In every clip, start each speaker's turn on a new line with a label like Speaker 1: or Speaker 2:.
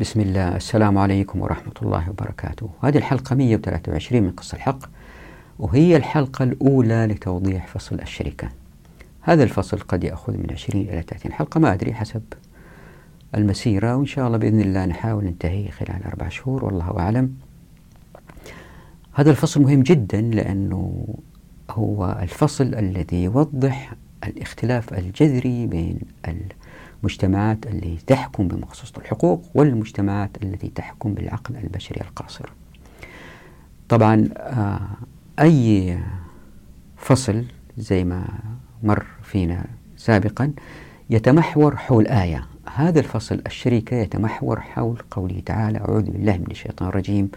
Speaker 1: بسم الله. السلام عليكم ورحمة الله وبركاته. هذه الحلقة 123 من قصة الحق وهي الحلقة الأولى لتوضيح فصل الشركة. هذا الفصل قد يأخذ من 20 إلى 30 حلقة ما أدري حسب المسيرة وإن شاء الله بإذن الله نحاول ننتهي خلال أربع شهور والله أعلم. هذا الفصل مهم جدا لأنه هو الفصل الذي يوضح الاختلاف الجذري بين المجتمعات التي تحكم بمخصوص الحقوق والمجتمعات التي تحكم بالعقل البشري القاصر. طبعا آه، أي فصل زي ما مر فينا سابقا يتمحور حول آية. هذا الفصل الشركة يتمحور حول قوله تعالى أعوذ بالله من الشيطان الرجيم.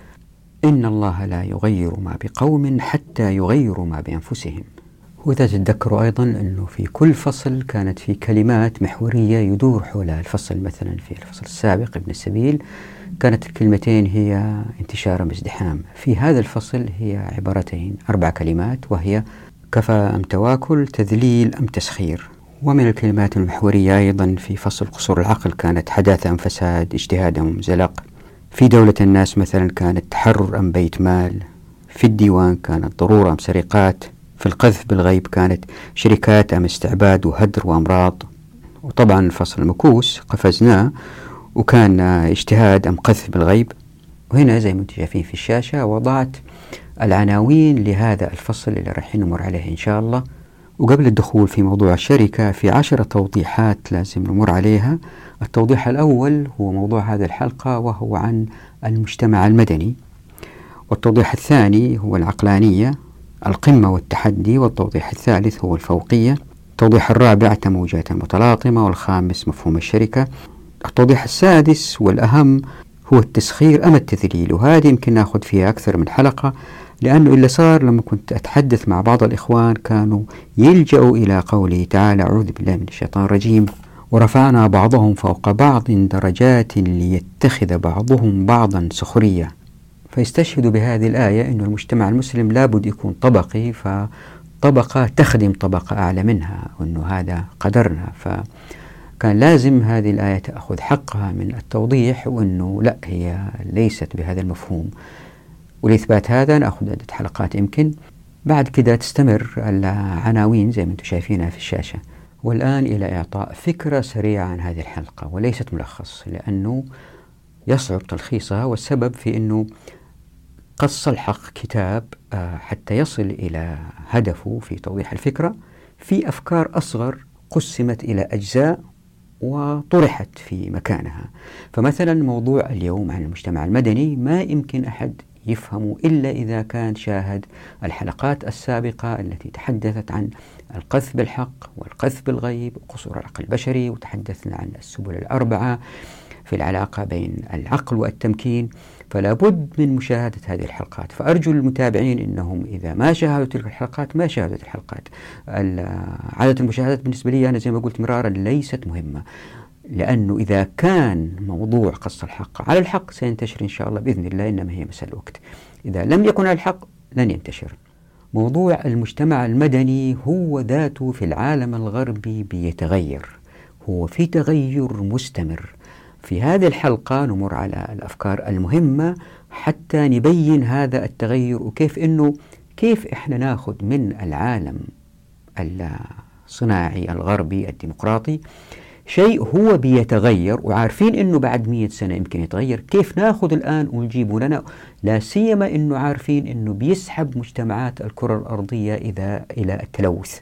Speaker 1: إن الله لا يغير ما بقوم حتى يغيروا ما بأنفسهم. وإذا تتذكروا أيضا أنه في كل فصل كانت في كلمات محورية يدور حولها الفصل. مثلا في الفصل السابق ابن السبيل كانت الكلمتين هي انتشار ازدحام في هذا الفصل هي عبارتين أربع كلمات وهي كفى أم تواكل تذليل أم تسخير. ومن الكلمات المحورية أيضا في فصل قصور العقل كانت حداثة أم فساد اجتهاد أم زلق. في دولة الناس مثلا كانت تحرر أم بيت مال. في الديوان كانت ضرورة أم سرقات. في القذف بالغيب كانت شركات أم استعباد وهدر وأمراض. وطبعا الفصل المكوس قفزناه وكان اجتهاد أم قذف بالغيب. وهنا زي ما أنتم شايفين في الشاشة وضعت العناوين لهذا الفصل اللي راح نمر عليه إن شاء الله. وقبل الدخول في موضوع الشركة في عشرة توضيحات لازم نمر عليها. التوضيح الأول هو موضوع هذه الحلقة وهو عن المجتمع المدني. والتوضيح الثاني هو العقلانية. القمة والتحدي والتوضيح الثالث هو الفوقية التوضيح الرابع تموجات المتلاطمة والخامس مفهوم الشركة. التوضيح السادس والأهم هو التسخير أم التذليل وهذه يمكن نأخذ فيها أكثر من حلقة لأنه اللي صار لما كنت أتحدث مع بعض الإخوان كانوا يلجأوا إلى قوله تعالى أعوذ بالله من الشيطان الرجيم ورفعنا بعضهم فوق بعض درجات ليتخذ بعضهم بعضا سخرية. فيستشهد بهذه الآية أن المجتمع المسلم لابد يكون طبقي فطبقة تخدم طبقة أعلى منها وأنه هذا قدرنا. فكان لازم هذه الآية تأخذ حقها من التوضيح وأنه لا هي ليست بهذا المفهوم. ولإثبات هذا نأخذ عدة حلقات يمكن. بعد كده تستمر العناوين زي ما أنتم شايفينها في الشاشة. والآن إلى إعطاء فكرة سريعة عن هذه الحلقة وليست ملخص لأنه يصعب تلخيصها والسبب في أنه قص الحق كتاب آه، حتى يصل إلى هدفه في توضيح الفكرة. في أفكار أصغر قسمت إلى أجزاء وطرحت في مكانها. فمثلا موضوع اليوم عن المجتمع المدني ما يمكن أحد يفهمه إلا إذا كان شاهد الحلقات السابقة التي تحدثت عن القذف بالحق والقذف بالغيب وقصور العقل البشري وتحدثنا عن السبل الأربعة في العلاقة بين العقل والتمكين. فلا بد من مشاهدة هذه الحلقات. فأرجو المتابعين أنهم إذا ما شاهدوا تلك الحلقات ما شاهدوا الحلقات. عدد المشاهدات بالنسبة لي أنا زي ما قلت مرارا ليست مهمة لأنه إذا كان موضوع قص الحق على الحق سينتشر إن شاء الله بإذن الله إنما هي مسألة وقت. إذا لم يكن على الحق لن ينتشر. موضوع المجتمع المدني هو ذاته في العالم الغربي بيتغير. هو في تغير مستمر. في هذه الحلقة نمر على الأفكار المهمة حتى نبين هذا التغير وكيف أنه كيف إحنا ناخذ من العالم الصناعي الغربي الديمقراطي شيء هو بيتغير وعارفين إنه بعد مية سنة يمكن يتغير. كيف ناخذ الآن ونجيبه؟ لنا لا سيما إنه عارفين إنه بيسحب مجتمعات الكرة الأرضية إذا إلى التلوث.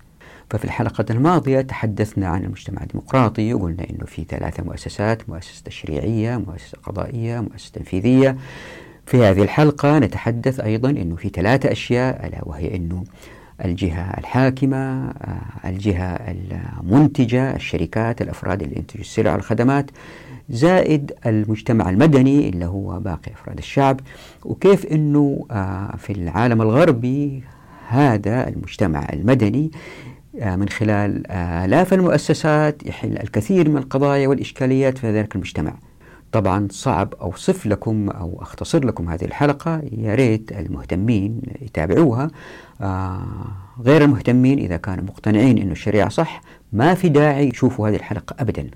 Speaker 1: ففي الحلقة الماضية تحدثنا عن المجتمع الديمقراطي وقلنا إنه في ثلاثة مؤسسات مؤسسة تشريعية مؤسسة قضائية مؤسسة تنفيذية. في هذه الحلقة نتحدث أيضا أنه في ثلاثة أشياء ألا وهي أنه الجهة الحاكمة آه، الجهة المنتجة الشركات الأفراد اللي ينتجوا السلع والخدمات زائد المجتمع المدني اللي هو باقي أفراد الشعب. وكيف أنه آه، في العالم الغربي هذا المجتمع المدني من خلال آلاف المؤسسات يحل الكثير من القضايا والإشكاليات في ذلك المجتمع. طبعا صعب أوصف لكم أو أختصر لكم هذه الحلقة يا ريت المهتمين يتابعوها. آه غير المهتمين إذا كانوا مقتنعين أن الشريعة صح ما في داعي يشوفوا هذه الحلقة أبدا.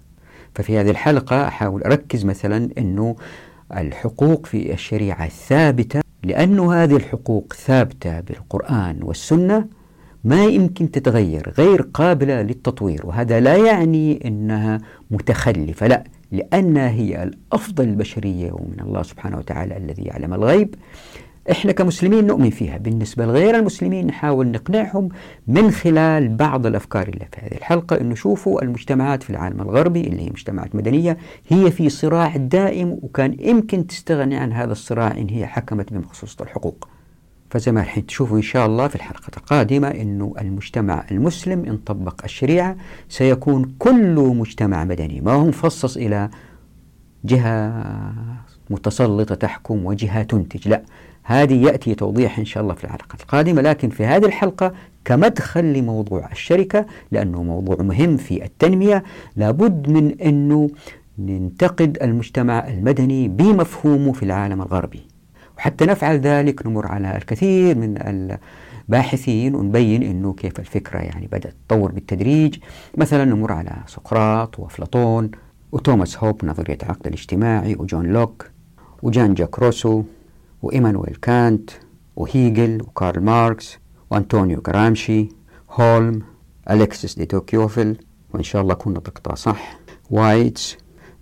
Speaker 1: ففي هذه الحلقة أحاول أركز مثلا أنه الحقوق في الشريعة ثابتة لأن هذه الحقوق ثابتة بالقرآن والسنة ما يمكن تتغير غير قابلة للتطوير وهذا لا يعني أنها متخلفة لا لأنها هي الأفضل البشرية ومن الله سبحانه وتعالى الذي يعلم الغيب. إحنا كمسلمين نؤمن فيها. بالنسبة لغير المسلمين نحاول نقنعهم من خلال بعض الأفكار اللي في هذه الحلقة. أنه شوفوا المجتمعات في العالم الغربي اللي هي مجتمعات مدنية هي في صراع دائم وكان يمكن تستغني عن هذا الصراع إن هي حكمت بمخصوص الحقوق. فزي ما الحين تشوفوا إن شاء الله في الحلقة القادمة أنه المجتمع المسلم إن طبق الشريعة سيكون كل مجتمع مدني. ما هو مفصص إلى جهة متسلطة تحكم وجهة تنتج. لا هذه يأتي توضيح إن شاء الله في الحلقة القادمة. لكن في هذه الحلقة كمدخل لموضوع الشركة لأنه موضوع مهم في التنمية. لابد من أنه ننتقد المجتمع المدني بمفهومه في العالم الغربي. وحتى نفعل ذلك نمر على الكثير من الباحثين ونبين أنه كيف الفكرة يعني بدأت تطور بالتدريج. مثلا نمر على سقراط وأفلاطون وتوماس هوب نظرية العقد الاجتماعي وجون لوك وجان جاك روسو وإيمانويل كانت وهيجل وكارل ماركس وأنطونيو جرامشي هولم أليكسيس دي توكيوفل وإن شاء الله كنا نطقتها صح وايتس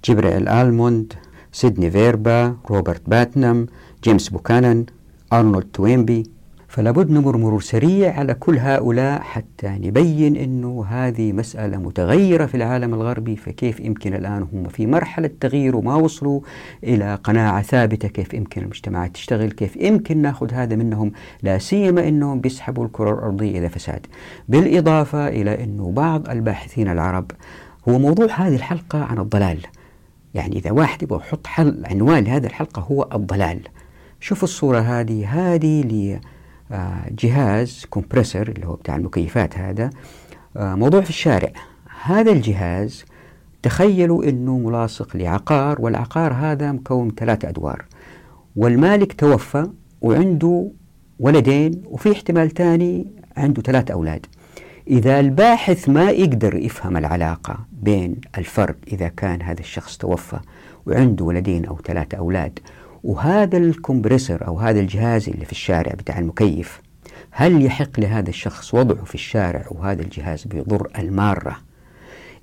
Speaker 1: جبريل آلموند سيدني فيربا روبرت باتنم جيمس بوكانان أرنولد توينبي فلا بد نمر مرور سريع على كل هؤلاء حتى نبين أنه هذه مسألة متغيرة في العالم الغربي فكيف يمكن الآن هم في مرحلة تغيير وما وصلوا إلى قناعة ثابتة كيف يمكن المجتمعات تشتغل كيف يمكن نأخذ هذا منهم لا سيما أنهم بيسحبوا الكرة الأرضية إلى فساد. بالإضافة إلى أنه بعض الباحثين العرب هو موضوع هذه الحلقة عن الضلال. يعني إذا واحد يبغى يحط حل عنوان لهذه الحلقة هو الضلال. شوفوا الصورة هذه. هذه جهاز كومبريسر اللي هو بتاع المكيفات هذا. آه، موضوع في الشارع. هذا الجهاز تخيلوا إنه ملاصق لعقار والعقار هذا مكون ثلاثة أدوار. والمالك توفى وعنده ولدين وفي احتمال ثاني عنده ثلاثة أولاد. إذا الباحث ما يقدر يفهم العلاقة بين الفرد إذا كان هذا الشخص توفى وعنده ولدين أو ثلاثة أولاد وهذا الكمبريسر أو هذا الجهاز اللي في الشارع بتاع المكيف هل يحق لهذا الشخص وضعه في الشارع وهذا الجهاز بيضر المارة؟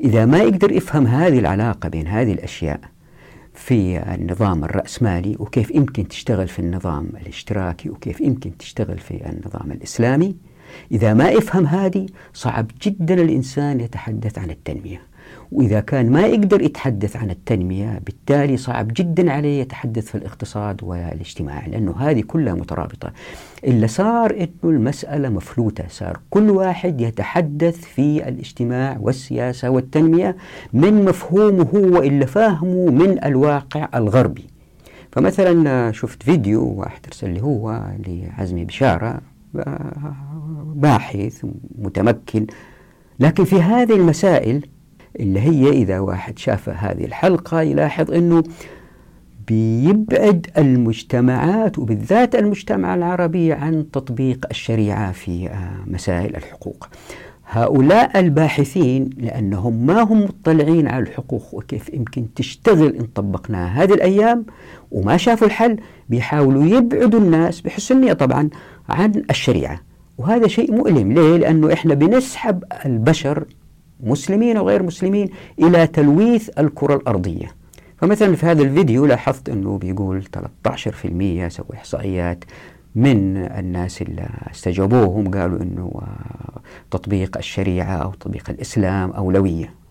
Speaker 1: إذا ما يقدر يفهم هذه العلاقة بين هذه الأشياء في النظام الرأسمالي وكيف يمكن تشتغل في النظام الاشتراكي وكيف يمكن تشتغل في النظام الإسلامي إذا ما يفهم هذه صعب جدا الإنسان يتحدث عن التنمية. وإذا كان ما يقدر يتحدث عن التنمية بالتالي صعب جدا عليه يتحدث في الاقتصاد والاجتماع لأنه هذه كلها مترابطة. إلا صار أنه المسألة مفلوتة صار كل واحد يتحدث في الاجتماع والسياسة والتنمية من مفهومه هو إلا فاهمه من الواقع الغربي. فمثلا شفت فيديو واحد أرسل لي هو لعزمي بشارة باحث متمكن. لكن في هذه المسائل اللي هي إذا واحد شاف هذه الحلقة يلاحظ أنه بيبعد المجتمعات وبالذات المجتمع العربي عن تطبيق الشريعة في آه، مسائل الحقوق. هؤلاء الباحثين لأنهم ما هم مطلعين على الحقوق وكيف يمكن تشتغل إن طبقناها هذه الأيام وما شافوا الحل بيحاولوا يبعدوا الناس بحسن النية طبعا عن الشريعة. وهذا شيء مؤلم. ليه؟ لأنه إحنا بنسحب البشر مسلمين وغير مسلمين إلى تلويث الكرة الأرضية. فمثلا في هذا الفيديو لاحظت أنه بيقول 13% سوي إحصائيات من الناس اللي استجابوهم قالوا أنه تطبيق الشريعة أو تطبيق الإسلام أولوية.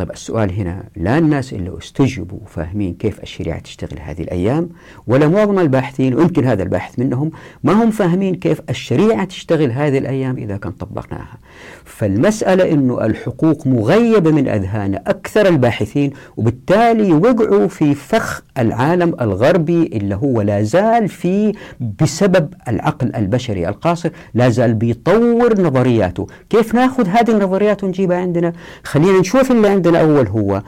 Speaker 1: طيب السؤال هنا لا الناس اللي استجبوا فاهمين كيف الشريعة تشتغل هذه الأيام ولا معظم الباحثين ويمكن هذا الباحث منهم ما هم فاهمين كيف الشريعة تشتغل هذه الأيام إذا كان طبقناها. فالمسألة أنه الحقوق مغيبة من أذهان أكثر الباحثين وبالتالي وقعوا في فخ العالم الغربي اللي هو لا زال في بسبب العقل البشري القاصر لا زال بيطور نظرياته. كيف ناخذ هذه النظريات ونجيبها عندنا؟ خلينا نشوف اللي عندنا. الأول هو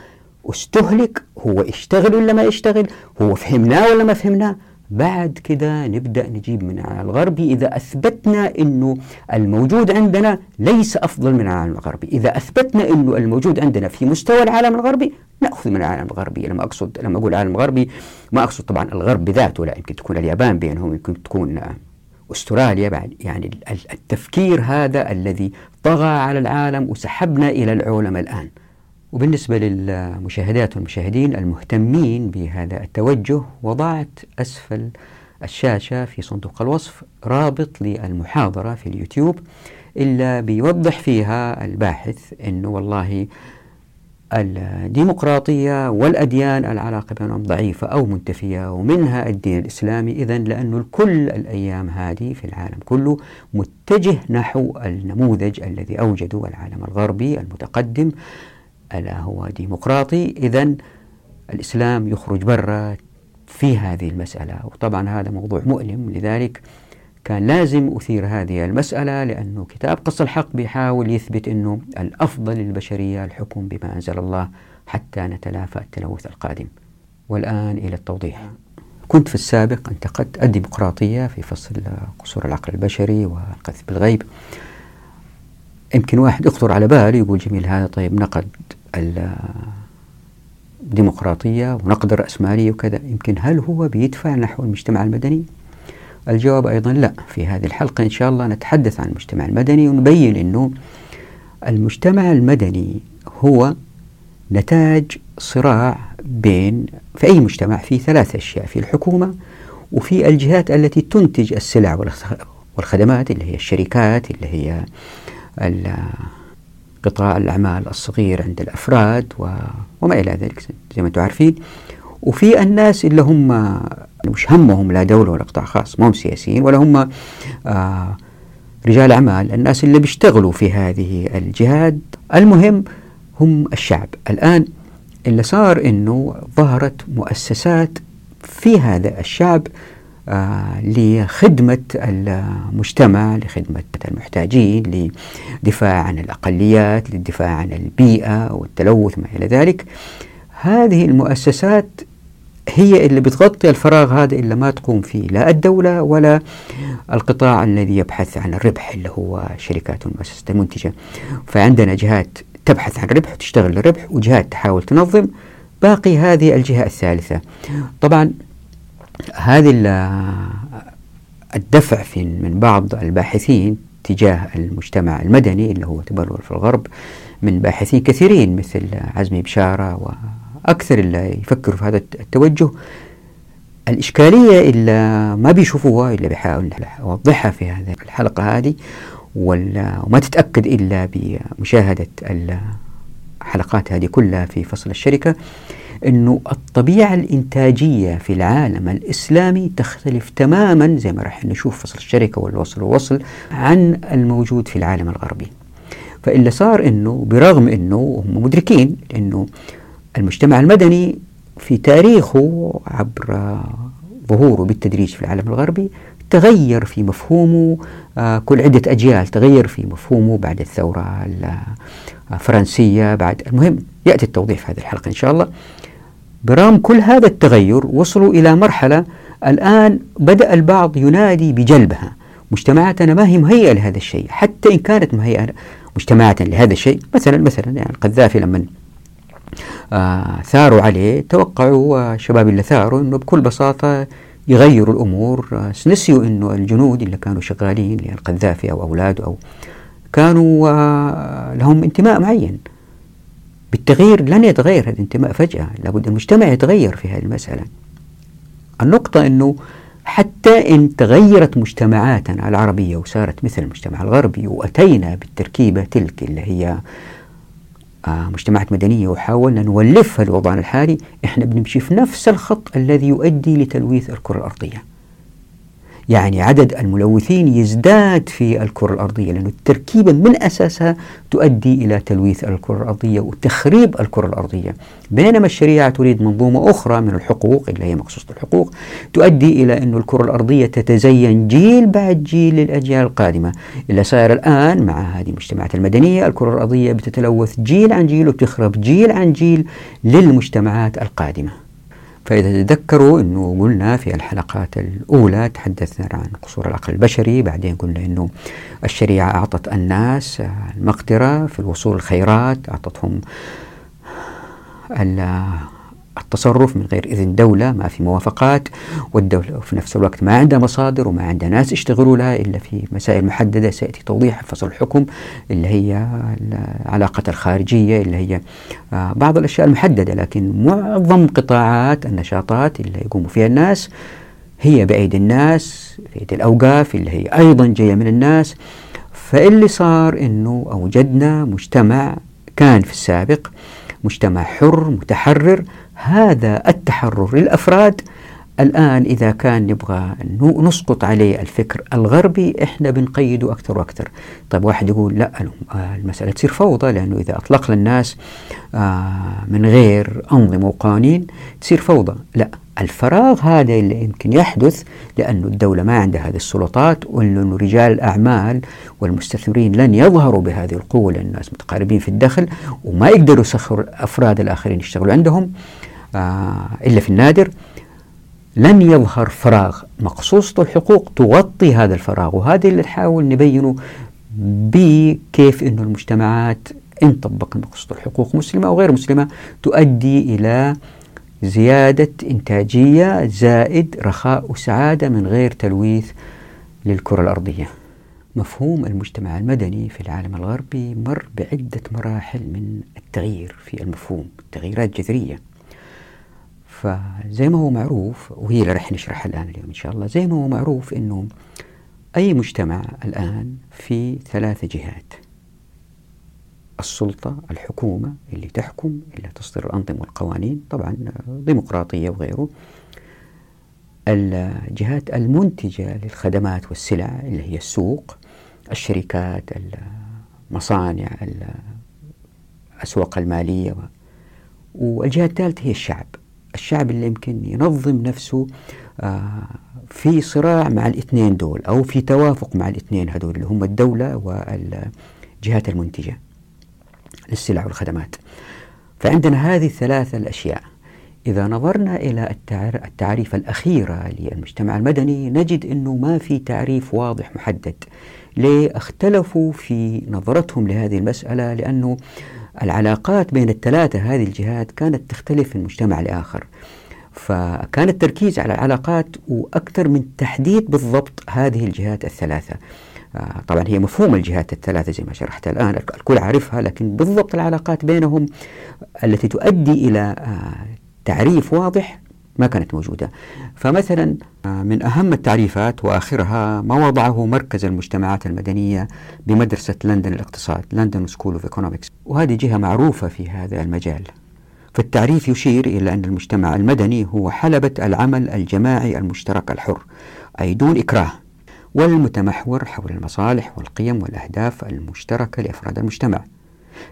Speaker 1: استهلك هو اشتغل ولا ما يشتغل هو فهمناه ولا ما فهمناه. بعد كده نبدأ نجيب من العالم الغربي إذا أثبتنا أنه الموجود عندنا ليس أفضل من العالم الغربي. إذا أثبتنا أنه الموجود عندنا في مستوى العالم الغربي نأخذ من العالم الغربي. لما أقصد لما أقول العالم الغربي ما أقصد طبعا الغرب بذاته لا يمكن تكون اليابان بينهم يمكن تكون أستراليا بعد. يعني التفكير هذا الذي طغى على العالم وسحبنا إلى العولمة الآن. وبالنسبة للمشاهدات والمشاهدين المهتمين بهذا التوجه وضعت أسفل الشاشة في صندوق الوصف رابط للمحاضرة في اليوتيوب إلا بيوضح فيها الباحث أنه والله الديمقراطية والأديان العلاقة بينهم ضعيفة أو منتفية ومنها الدين الإسلامي. إذا لأنه الكل الأيام هذه في العالم كله متجه نحو النموذج الذي أوجده العالم الغربي المتقدم ألا هو ديمقراطي. إذا الإسلام يخرج برا في هذه المسألة. وطبعا هذا موضوع مؤلم. لذلك كان لازم أثير هذه المسألة لأنه كتاب قص الحق بيحاول يثبت أنه الأفضل للبشرية الحكم بما أنزل الله حتى نتلافى التلوث القادم. والآن إلى التوضيح. كنت في السابق انتقدت الديمقراطية في فصل قصور العقل البشري والقذف بالغيب. يمكن واحد يخطر على باله يقول جميل هذا طيب نقد الديمقراطية ونقد الرأسمالية وكذا. يمكن هل هو بيدفع نحو المجتمع المدني؟ الجواب أيضا لا. في هذه الحلقة إن شاء الله نتحدث عن المجتمع المدني ونبين أنه المجتمع المدني هو نتاج صراع بين في أي مجتمع؟ في ثلاث أشياء في الحكومة وفي الجهات التي تنتج السلع والخدمات اللي هي الشركات اللي هي قطاع الأعمال الصغير عند الأفراد وما إلى ذلك زي ما أنتم عارفين. وفي الناس اللي هم مش همهم لا دولة ولا قطاع خاص ما هم سياسيين ولا هم آه رجال أعمال. الناس اللي بيشتغلوا في هذه الجهاد المهم هم الشعب. الآن اللي صار أنه ظهرت مؤسسات في هذا الشعب لخدمة المجتمع لخدمة المحتاجين للدفاع عن الأقليات للدفاع عن البيئة والتلوث ما إلى ذلك. هذه المؤسسات هي اللي بتغطي الفراغ هذا إلا ما تقوم فيه لا الدولة ولا القطاع الذي يبحث عن الربح اللي هو الشركات والمؤسسات المنتجة فعندنا جهات تبحث عن الربح وتشتغل للربح وجهات تحاول تنظم باقي هذه الجهة الثالثة. طبعا هذه الدفع في من بعض الباحثين تجاه المجتمع المدني اللي هو تبلور في الغرب من باحثين كثيرين مثل عزمي بشارة وأكثر اللي يفكروا في هذا التوجه. الإشكالية اللي ما بيشوفوها إلا بحاول أوضحها في هذه الحلقة هذه وما تتأكد إلا بمشاهدة الحلقات هذه كلها في فصل الشركة. أنه الطبيعة الإنتاجية في العالم الإسلامي تختلف تماما زي ما راح نشوف فصل الشركة والوصل والوصل عن الموجود في العالم الغربي. فاللي صار أنه برغم أنه هم مدركين أنه المجتمع المدني في تاريخه عبر ظهوره بالتدريج في العالم الغربي تغير في مفهومه آه، كل عدة أجيال تغير في مفهومه بعد الثورة الفرنسية بعد المهم يأتي التوضيح في هذه الحلقة إن شاء الله. برغم كل هذا التغير وصلوا إلى مرحلة الآن بدأ البعض ينادي بجلبها. مجتمعاتنا ما هي مهيئة لهذا الشيء. حتى إن كانت مهيئة مجتمعات لهذا الشيء مثلا مثلا يعني القذافي لما آه ثاروا عليه توقعوا الشباب اللي ثاروا إنه بكل بساطة يغيروا الأمور. آه نسيوا إنه الجنود اللي كانوا شغالين للقذافي أو اولاده أو كانوا آه لهم انتماء معين. بالتغيير لن يتغير هذا الانتماء فجأة. لابد المجتمع يتغير في هذه المسألة. النقطة أنه حتى إن تغيرت مجتمعاتنا العربية وصارت مثل المجتمع الغربي وأتينا بالتركيبة تلك اللي هي آه مجتمعات مدنية وحاولنا نولفها لوضعنا الحالي إحنا بنمشي في نفس الخط الذي يؤدي لتلويث الكرة الأرضية. يعني عدد الملوثين يزداد في الكرة الأرضية لأن التركيبة من أساسها تؤدي إلى تلويث الكرة الأرضية وتخريب الكرة الأرضية. بينما الشريعة تريد منظومة أخرى من الحقوق اللي هي مقصوصة الحقوق تؤدي إلى أن الكرة الأرضية تتزين جيل بعد جيل للأجيال القادمة. اللي صاير الآن مع هذه المجتمعات المدنية الكرة الأرضية بتتلوث جيل عن جيل وتخرب جيل عن جيل للمجتمعات القادمة. فإذا تذكروا أنه قلنا في الحلقات الأولى تحدثنا عن قصور العقل البشري بعدين قلنا أنه الشريعة أعطت الناس المقدرة في الوصول الخيرات أعطتهم التصرف من غير إذن دولة ما في موافقات والدولة في نفس الوقت ما عندها مصادر وما عندها ناس يشتغلوا لها إلا في مسائل محددة سيأتي توضيح فصل الحكم اللي هي العلاقة الخارجية اللي هي آه، بعض الأشياء المحددة. لكن معظم قطاعات النشاطات اللي يقوموا فيها الناس هي بأيدي الناس بأيدي الأوقاف اللي هي أيضا جاية من الناس. فاللي صار أنه أوجدنا مجتمع كان في السابق مجتمع حر متحرر هذا التحرر للأفراد. الآن إذا كان نبغى نسقط عليه الفكر الغربي إحنا بنقيده أكثر وأكثر. طيب واحد يقول لا المسألة تصير فوضى لأنه إذا أطلقنا الناس آه، من غير أنظمة وقوانين تصير فوضى. لا الفراغ هذا اللي يمكن يحدث لأن الدولة ما عندها هذه السلطات وأنه رجال الأعمال والمستثمرين لن يظهروا بهذه القوة لأن الناس متقاربين في الدخل وما يقدروا يسخروا أفراد الآخرين يشتغلوا عندهم. إلا في النادر لن يظهر فراغ مقصوصة الحقوق تغطي هذا الفراغ وهذا اللي نحاول نبينه بكيف أن المجتمعات إن طبقت مقصوصة الحقوق مسلمة أو غير مسلمة تؤدي إلى زيادة إنتاجية زائد رخاء وسعادة من غير تلويث للكرة الأرضية. مفهوم المجتمع المدني في العالم الغربي مر بعدة مراحل من التغيير في المفهوم تغييرات جذرية فزي ما هو معروف وهي اللي رح نشرحها الآن اليوم إن شاء الله زي ما هو معروف أنه أي مجتمع الآن في ثلاث جهات. السلطة الحكومة اللي تحكم اللي تصدر الأنظمة والقوانين طبعا ديمقراطية وغيره. الجهات المنتجة للخدمات والسلع اللي هي السوق الشركات المصانع الأسواق المالية والجهة الثالثة هي الشعب. الشعب اللي يمكن ينظم نفسه آه، في صراع مع الاثنين دول أو في توافق مع الاثنين هذول اللي هم الدولة والجهات المنتجة للسلع والخدمات. فعندنا هذه الثلاثة الأشياء. إذا نظرنا إلى التعريف الأخيرة للمجتمع المدني نجد أنه ما في تعريف واضح محدد. ليه؟ اختلفوا في نظرتهم لهذه المسألة لأنه العلاقات بين الثلاثة هذه الجهات كانت تختلف من مجتمع لآخر فكان التركيز على العلاقات وأكثر من تحديد بالضبط هذه الجهات الثلاثة. آه، طبعا هي مفهوم الجهات الثلاثة زي ما شرحت الآن الكل عارفها لكن بالضبط العلاقات بينهم التي تؤدي إلى آه، تعريف واضح ما كانت موجودة. فمثلا آه، من أهم التعريفات وآخرها ما وضعه مركز المجتمعات المدنية بمدرسة لندن الاقتصاد London School of Economics وهذه جهة معروفة في هذا المجال. فالتعريف يشير إلى أن المجتمع المدني هو حلبة العمل الجماعي المشترك الحر أي دون إكراه والمتمحور حول المصالح والقيم والأهداف المشتركة لأفراد المجتمع.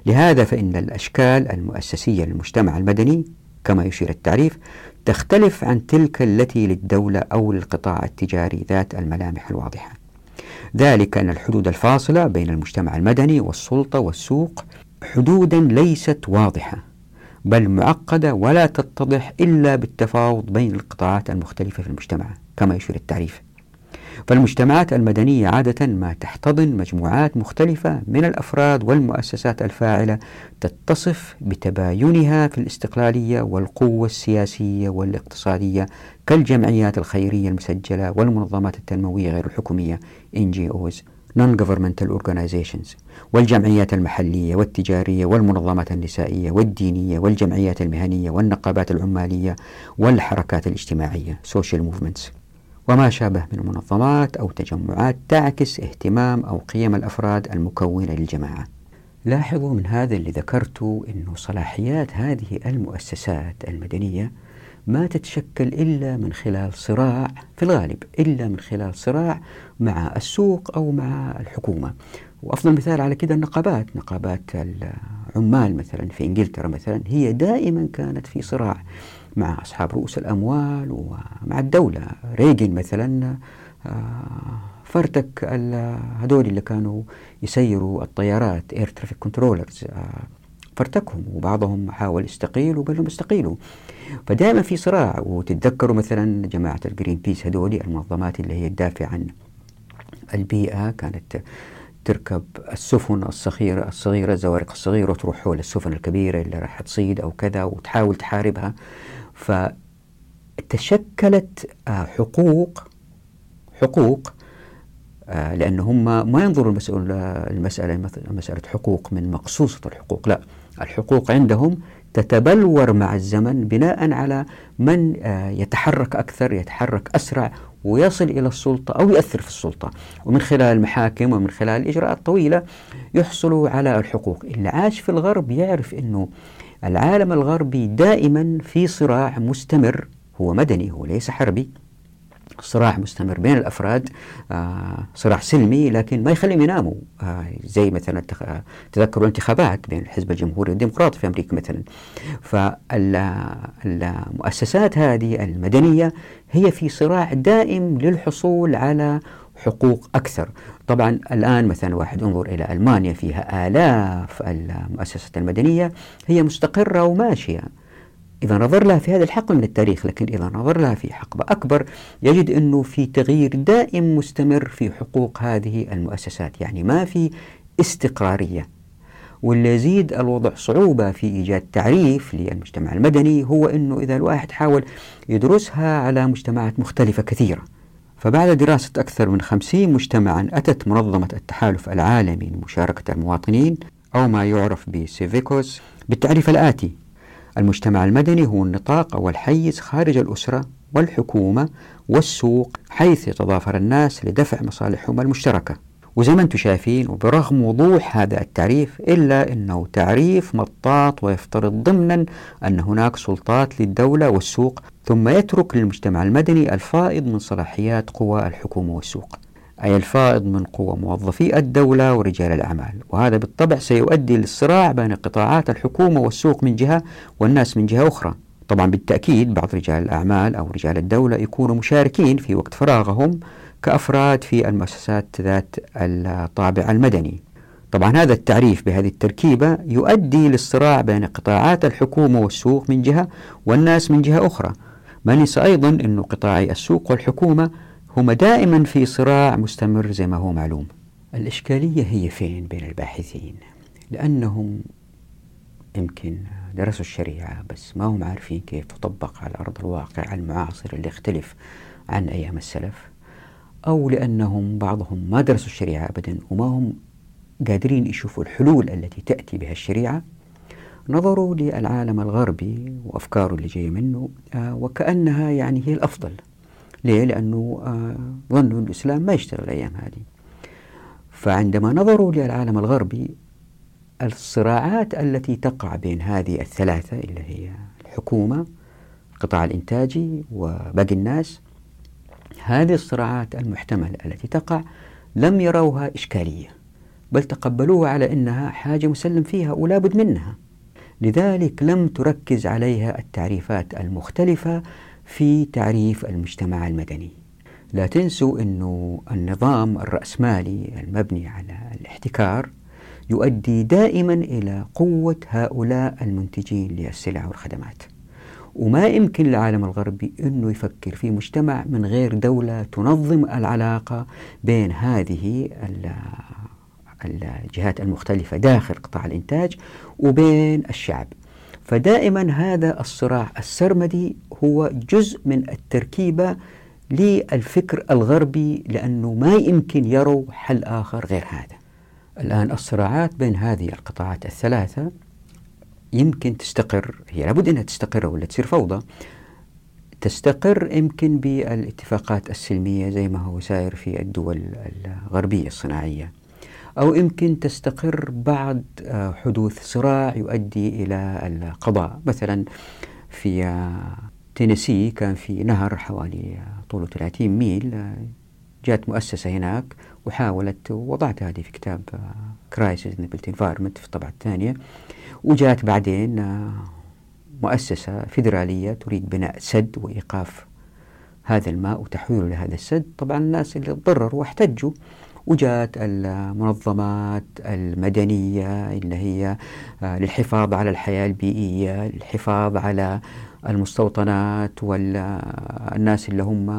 Speaker 1: لهذا فإن الأشكال المؤسسية للمجتمع المدني كما يشير التعريف تختلف عن تلك التي للدولة أو للقطاع التجاري ذات الملامح الواضحة. ذلك أن الحدود الفاصلة بين المجتمع المدني والسلطة والسوق حدودا ليست واضحة بل معقدة ولا تتضح إلا بالتفاوض بين القطاعات المختلفة في المجتمع كما يشير التعريف. فالمجتمعات المدنية عادة ما تحتضن مجموعات مختلفة من الأفراد والمؤسسات الفاعلة تتصف بتباينها في الاستقلالية والقوة السياسية والاقتصادية كالجمعيات الخيرية المسجلة والمنظمات التنموية غير الحكومية NGOs Non-Governmental Organizations والجمعيات المحلية والتجارية والمنظمات النسائية والدينية والجمعيات المهنية والنقابات العمالية والحركات الاجتماعية Social Movements. وما شابه من منظمات أو تجمعات تعكس اهتمام أو قيم الأفراد المكونة للجماعة. لاحظوا من هذا اللي ذكرته أن صلاحيات هذه المؤسسات المدنية ما تتشكل إلا من خلال صراع في الغالب إلا من خلال صراع مع السوق أو مع الحكومة. وأفضل مثال على كده النقابات. نقابات العمال مثلا في إنجلترا مثلا هي دائما كانت في صراع مع أصحاب رؤوس الأموال ومع الدولة. ريجان مثلا آه، فرتك هذول اللي كانوا يسيروا الطيارات air traffic controllers فارتكهم وبعضهم حاول يستقيل وبلهم استقيلوا. فدائما في صراع وتتذكروا مثلا جماعة الجرين بيس هذولي المنظمات اللي هي تدافع عن البيئة كانت تركب السفن الصغيرة الصغيرة الزوارق الصغيرة وتروح حول السفن الكبيرة اللي راح تصيد أو كذا وتحاول تحاربها. فتشكلت آه، حقوق حقوق آه، لأن هم ما ينظروا المسألة, المسألة مسألة حقوق من مقصوصة الحقوق لا. الحقوق عندهم تتبلور مع الزمن بناء على من آه، يتحرك أكثر يتحرك أسرع ويصل إلى السلطة أو يؤثر في السلطة. ومن خلال المحاكم ومن خلال الإجراءات الطويلة يحصلوا على الحقوق. اللي عاش في الغرب يعرف أنه العالم الغربي دائما في صراع مستمر هو مدني هو ليس حربي. صراع مستمر بين الأفراد آه صراع سلمي لكن ما يخليهم يناموا. آه زي مثلا تذكروا الانتخابات بين الحزب الجمهوري والديمقراطي في أمريكا مثلا. فالمؤسسات هذه المدنية هي في صراع دائم للحصول على حقوق أكثر. طبعا الآن مثلا واحد انظر إلى ألمانيا فيها آلاف المؤسسات المدنية هي مستقرة وماشية. إذا نظر لها في هذا الحقبة من التاريخ لكن إذا نظر لها في حقبة أكبر يجد أنه في تغيير دائم مستمر في حقوق هذه المؤسسات يعني ما في استقرارية. واللي يزيد الوضع صعوبة في إيجاد تعريف للمجتمع المدني هو أنه إذا الواحد حاول يدرسها على مجتمعات مختلفة كثيرة. فبعد دراسة أكثر من خمسين مجتمعا أتت منظمة التحالف العالمي لمشاركة المواطنين أو ما يعرف بسيفيكوس بالتعريف الآتي. المجتمع المدني هو النطاق أو الحيز خارج الأسرة والحكومة والسوق حيث يتضافر الناس لدفع مصالحهم المشتركة. وزي ما أنتم شايفين وبرغم وضوح هذا التعريف إلا أنه تعريف مطاط ويفترض ضمنا أن هناك سلطات للدولة والسوق ثم يترك للمجتمع المدني الفائض من صلاحيات قوى الحكومة والسوق. أي الفائض من قوى موظفي الدولة ورجال الأعمال. وهذا بالطبع سيؤدي للصراع بين قطاعات الحكومة والسوق من جهة والناس من جهة أخرى. طبعا بالتأكيد بعض رجال الأعمال أو رجال الدولة يكونوا مشاركين في وقت فراغهم كأفراد في المؤسسات ذات الطابع المدني. طبعا هذا التعريف بهذه التركيبة يؤدي للصراع بين قطاعات الحكومة والسوق من جهة والناس من جهة أخرى. ما ننسى أيضا أن قطاعي السوق والحكومة هما دائما في صراع مستمر زي ما هو معلوم. الإشكالية هي فين بين الباحثين؟ لأنهم يمكن درسوا الشريعة بس ما هم عارفين كيف تطبق على أرض الواقع المعاصر اللي يختلف عن أيام السلف أو لأنهم بعضهم ما درسوا الشريعة أبدا وما هم قادرين يشوفوا الحلول التي تأتي بها الشريعة. نظروا للعالم الغربي وأفكاره اللي جاية منه آه، وكأنها يعني هي الأفضل. ليه؟ لأنه آه، ظنوا الإسلام ما يشتغل الأيام هذه فعندما نظروا للعالم الغربي الصراعات التي تقع بين هذه الثلاثة اللي هي الحكومة القطاع الإنتاجي وباقي الناس هذه الصراعات المحتملة التي تقع لم يروها إشكالية بل تقبلوها على أنها حاجة مسلم فيها ولا بد منها لذلك لم تركز عليها التعريفات المختلفة في تعريف المجتمع المدني. لا تنسوا أنه النظام الرأسمالي المبني على الاحتكار يؤدي دائما إلى قوة هؤلاء المنتجين للسلع والخدمات. وما يمكن للعالم الغربي أنه يفكر في مجتمع من غير دولة تنظم العلاقة بين هذه الجهات المختلفة داخل قطاع الإنتاج وبين الشعب. فدائما هذا الصراع السرمدي هو جزء من التركيبة للفكر الغربي لأنه ما يمكن يروا حل آخر غير هذا. الآن الصراعات بين هذه القطاعات الثلاثة يمكن تستقر هي لابد أنها تستقر ولا تصير فوضى. تستقر يمكن بالاتفاقات السلمية زي ما هو ساير في الدول الغربية الصناعية. أو يمكن تستقر بعد آه، حدوث صراع يؤدي إلى القضاء. مثلا في آه، تينيسي كان في نهر حوالي آه، طوله 30 ميل جاءت مؤسسة هناك وحاولت ووضعت هذه في كتاب Crisis in Environment في الطبعة الثانية. وجاءت بعدين مؤسسة فيدرالية تريد بناء سد وإيقاف هذا الماء وتحويله لهذا السد. طبعا الناس اللي تضرروا واحتجوا وجاءت المنظمات المدنية اللي هي آه، للحفاظ على الحياة البيئية للحفاظ على المستوطنات والناس اللي هم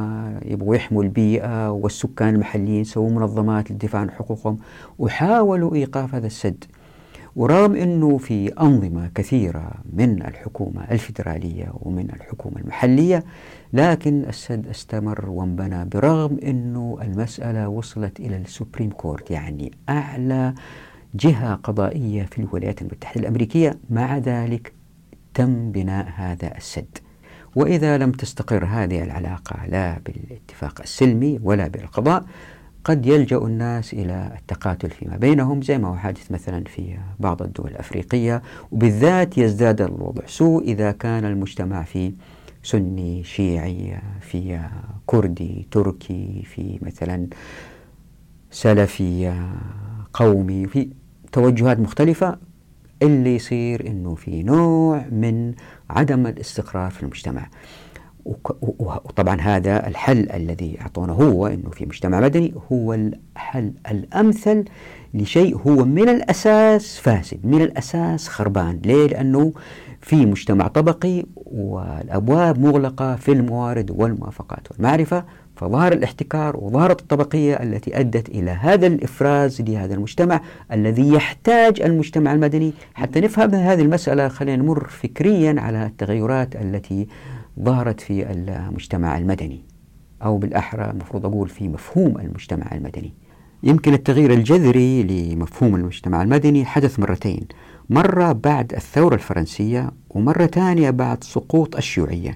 Speaker 1: يبغوا يحموا البيئة والسكان المحليين سووا منظمات للدفاع عن حقوقهم وحاولوا إيقاف هذا السد. ورغم أنه في أنظمة كثيرة من الحكومة الفيدرالية ومن الحكومة المحلية لكن السد استمر وانبنى برغم أنه المسألة وصلت إلى ال Supreme Court يعني أعلى جهة قضائية في الولايات المتحدة الأمريكية. مع ذلك تم بناء هذا السد. وإذا لم تستقر هذه العلاقة لا بالاتفاق السلمي ولا بالقضاء قد يلجأ الناس إلى التقاتل فيما بينهم زي ما هو حادث مثلا في بعض الدول الأفريقية. وبالذات يزداد الوضع سوء إذا كان المجتمع في سني شيعي في كردي تركي في مثلا سلفي قومي في توجهات مختلفة. اللي يصير إنه في نوع من عدم الاستقرار في المجتمع. وطبعا هذا الحل الذي اعطونا هو إنه في مجتمع مدني هو الحل الأمثل لشيء هو من الأساس فاسد، من الأساس خربان، ليه؟ لأنه في مجتمع طبقي والأبواب مغلقة في الموارد والموافقات والمعرفة فظهر الاحتكار وظهرت الطبقية التي أدت إلى هذا الإفراز لهذا المجتمع الذي يحتاج المجتمع المدني حتى نفهم هذه المسألة خلينا نمر فكريا على التغيرات التي ظهرت في المجتمع المدني. أو بالأحرى المفروض أقول في مفهوم المجتمع المدني. يمكن التغيير الجذري لمفهوم المجتمع المدني حدث مرتين. مرة بعد الثورة الفرنسية ومرة ثانية بعد سقوط الشيوعية.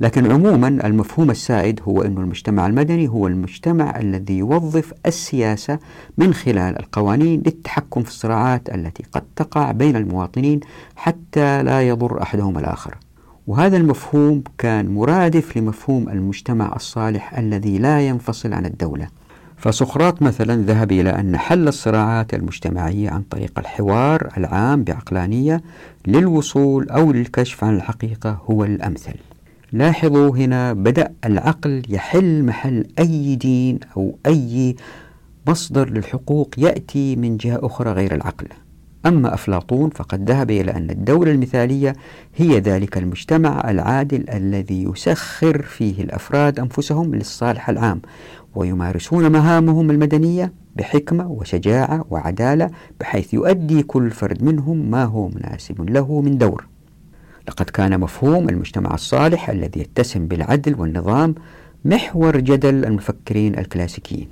Speaker 1: لكن عموما المفهوم السائد هو أن المجتمع المدني هو المجتمع الذي يوظف السياسة من خلال القوانين للتحكم في الصراعات التي قد تقع بين المواطنين حتى لا يضر أحدهم الآخر. وهذا المفهوم كان مرادف لمفهوم المجتمع الصالح الذي لا ينفصل عن الدولة. فسقراط مثلا ذهب إلى أن حل الصراعات المجتمعية عن طريق الحوار العام بعقلانية للوصول أو للكشف عن الحقيقة هو الأمثل. لاحظوا هنا بدأ العقل يحل محل أي دين أو أي مصدر للحقوق يأتي من جهة أخرى غير العقل. أما أفلاطون فقد ذهب إلى أن الدولة المثالية هي ذلك المجتمع العادل الذي يسخر فيه الأفراد أنفسهم للصالح العام ويمارسون مهامهم المدنية بحكمة وشجاعة وعدالة بحيث يؤدي كل فرد منهم ما هو مناسب له من دور. لقد كان مفهوم المجتمع الصالح الذي يتسم بالعدل والنظام محور جدل المفكرين الكلاسيكيين.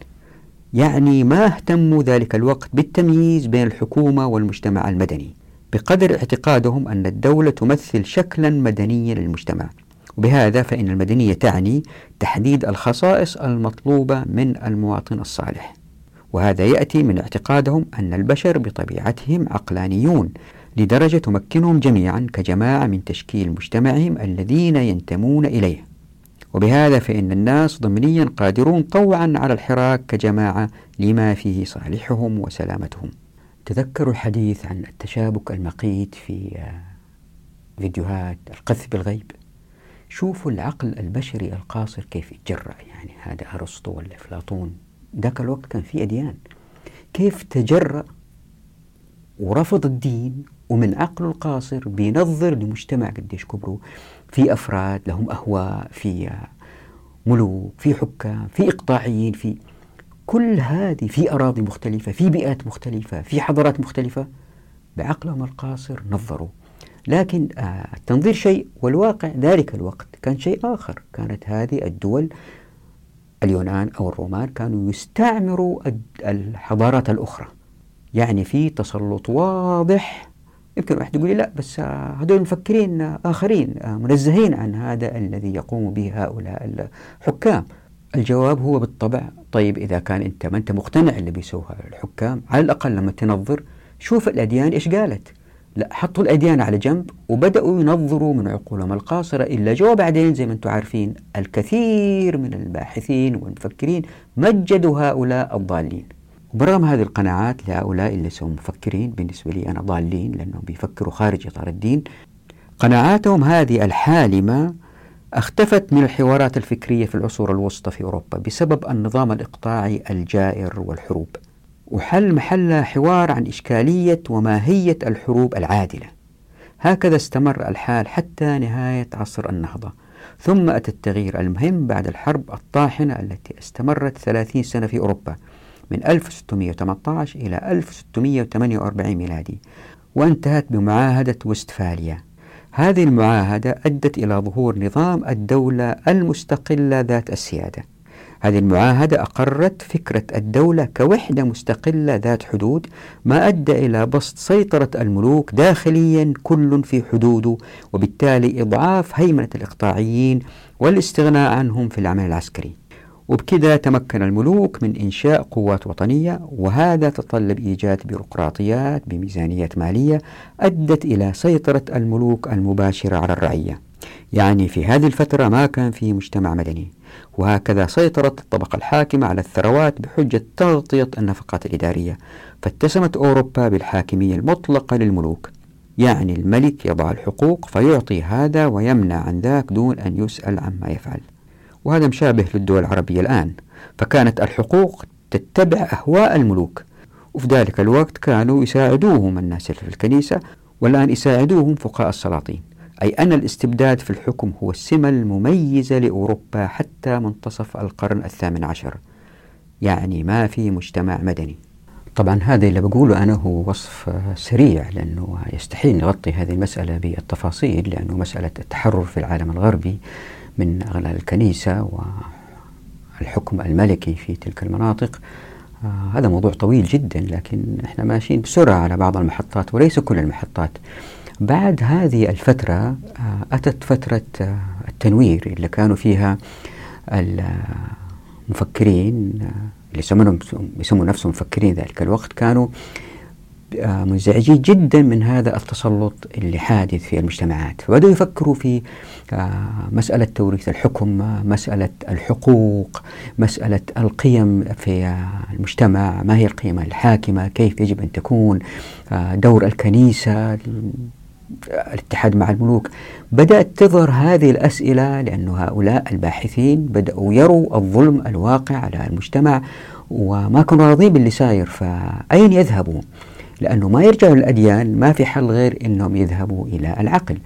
Speaker 1: يعني ما اهتموا ذلك الوقت بالتمييز بين الحكومة والمجتمع المدني بقدر اعتقادهم أن الدولة تمثل شكلا مدنيا للمجتمع. وبهذا فإن المدنية تعني تحديد الخصائص المطلوبة من المواطن الصالح. وهذا يأتي من اعتقادهم أن البشر بطبيعتهم عقلانيون لدرجة تمكنهم جميعا كجماعة من تشكيل مجتمعهم الذين ينتمون إليه. وبهذا فإن الناس ضمنيا قادرون طوعا على الحراك كجماعة لما فيه صالحهم وسلامتهم. تذكروا الحديث عن التشابك المقيت في فيديوهات القذف بالغيب؟ شوفوا العقل البشري القاصر كيف يتجرأ يعني هذا أرسطو ولا أفلاطون ذاك الوقت كان في أديان. كيف تجرأ ورفض الدين ومن عقله القاصر بينظر لمجتمع قديش كبروا في أفراد لهم أهواء في ملوك في حكام في إقطاعيين في كل هذه في أراضي مختلفة في بيئات مختلفة في حضارات مختلفة بعقلهم القاصر نظروا. لكن آه، التنظير شيء والواقع ذلك الوقت كان شيء آخر. كانت هذه الدول اليونان أو الرومان كانوا يستعمروا الحضارات الأخرى. يعني في تسلط واضح يمكن واحد يقول لي لا بس هذول مفكرين آخرين منزهين عن هذا الذي يقوم به هؤلاء الحكام. الجواب هو بالطبع. طيب إذا كان أنت ما أنت مقتنع اللي بيسوها الحكام؟ على الأقل لما تنظر شوف الأديان إيش قالت. لا حطوا الأديان على جنب وبدأوا ينظروا من عقولهم القاصرة إلا جو بعدين زي ما أنتم عارفين الكثير من الباحثين والمفكرين مجدوا هؤلاء الضالين. وبرغم هذه القناعات لهؤلاء اللي سهم مفكرين بالنسبة لي أنا ضالين لأنهم بيفكروا خارج إطار الدين قناعاتهم هذه الحالمة اختفت من الحوارات الفكرية في العصور الوسطى في أوروبا بسبب النظام الإقطاعي الجائر والحروب وحل محلها حوار عن إشكالية وماهية الحروب العادلة. هكذا استمر الحال حتى نهاية عصر النهضة ثم أتى التغيير المهم بعد الحرب الطاحنة التي استمرت 30 سنة في أوروبا. من 1618 إلى 1648 ميلادي وانتهت بمعاهدة وستفاليا. هذه المعاهدة أدت إلى ظهور نظام الدولة المستقلة ذات السيادة. هذه المعاهدة أقرت فكرة الدولة كوحدة مستقلة ذات حدود ما أدى إلى بسط سيطرة الملوك داخليا كل في حدوده وبالتالي إضعاف هيمنة الإقطاعيين والاستغناء عنهم في العمل العسكري. وبكذا تمكن الملوك من إنشاء قوات وطنية وهذا تطلب إيجاد بيروقراطيات بميزانيات مالية أدت إلى سيطرة الملوك المباشرة على الرعية. يعني في هذه الفترة ما كان في مجتمع مدني. وهكذا سيطرت الطبقة الحاكمة على الثروات بحجة تغطية النفقات الإدارية فاتسمت أوروبا بالحاكمية المطلقة للملوك. يعني الملك يضع الحقوق فيعطي هذا ويمنع عن ذاك دون أن يسأل عما يفعل. وهذا مشابه للدول العربية الآن فكانت الحقوق تتبع أهواء الملوك وفي ذلك الوقت كانوا يساعدوهم الناس في الكنيسة والآن يساعدوهم فقهاء السلاطين أي أن الاستبداد في الحكم هو السمة المميزة لأوروبا حتى منتصف القرن الثامن عشر يعني ما في مجتمع مدني. طبعا هذا اللي بقوله أنا هو وصف سريع لأنه يستحيل نغطي هذه المسألة بالتفاصيل لأنه مسألة التحرر في العالم الغربي. من أغلال الكنيسة والحكم الملكي في تلك المناطق. آه هذا موضوع طويل جدا لكن إحنا ماشيين بسرعة على بعض المحطات وليس كل المحطات. بعد هذه الفترة آه أتت فترة آه التنوير اللي كانوا فيها المفكرين اللي يسموا نفسهم مفكرين ذلك الوقت كانوا منزعجين جدا من هذا التسلط اللي حادث في المجتمعات. فبدأوا يفكروا في آه، مسألة توريث الحكم مسألة الحقوق مسألة القيم في المجتمع ما هي القيم الحاكمة كيف يجب أن تكون آه، دور الكنيسة الاتحاد مع الملوك. بدأت تظهر هذه الأسئلة لأن هؤلاء الباحثين بدأوا يروا الظلم الواقع على المجتمع وما كانوا راضين باللي ساير فأين يذهبوا لأنه ما يرجعوا للأديان ما في حل غير أنهم يذهبوا إلى العقل.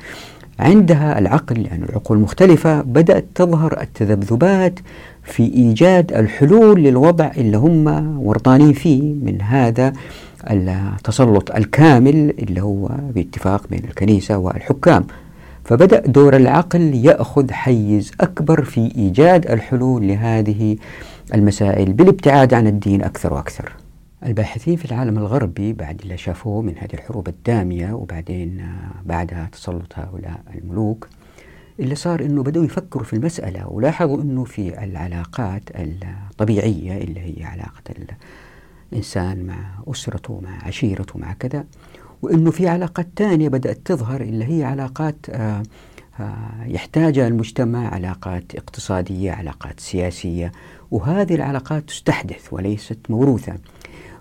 Speaker 1: عندها العقل لأن يعني العقول مختلفة بدأت تظهر التذبذبات في إيجاد الحلول للوضع اللي هم ورطانين فيه من هذا التسلط الكامل اللي هو باتفاق بين الكنيسة والحكام. فبدأ دور العقل يأخذ حيز أكبر في إيجاد الحلول لهذه المسائل بالابتعاد عن الدين أكثر وأكثر. الباحثين في العالم الغربي بعد اللي شافوه من هذه الحروب الدامية وبعدين آه، بعدها تسلط هؤلاء الملوك اللي صار إنه بدأوا يفكروا في المسألة ولاحظوا إنه في العلاقات الطبيعية اللي هي علاقة الإنسان مع أسرته مع عشيرته مع كذا وإنه في علاقات ثانية بدأت تظهر اللي هي علاقات آه، آه، يحتاجها المجتمع علاقات اقتصادية علاقات سياسية وهذه العلاقات تستحدث وليست موروثة.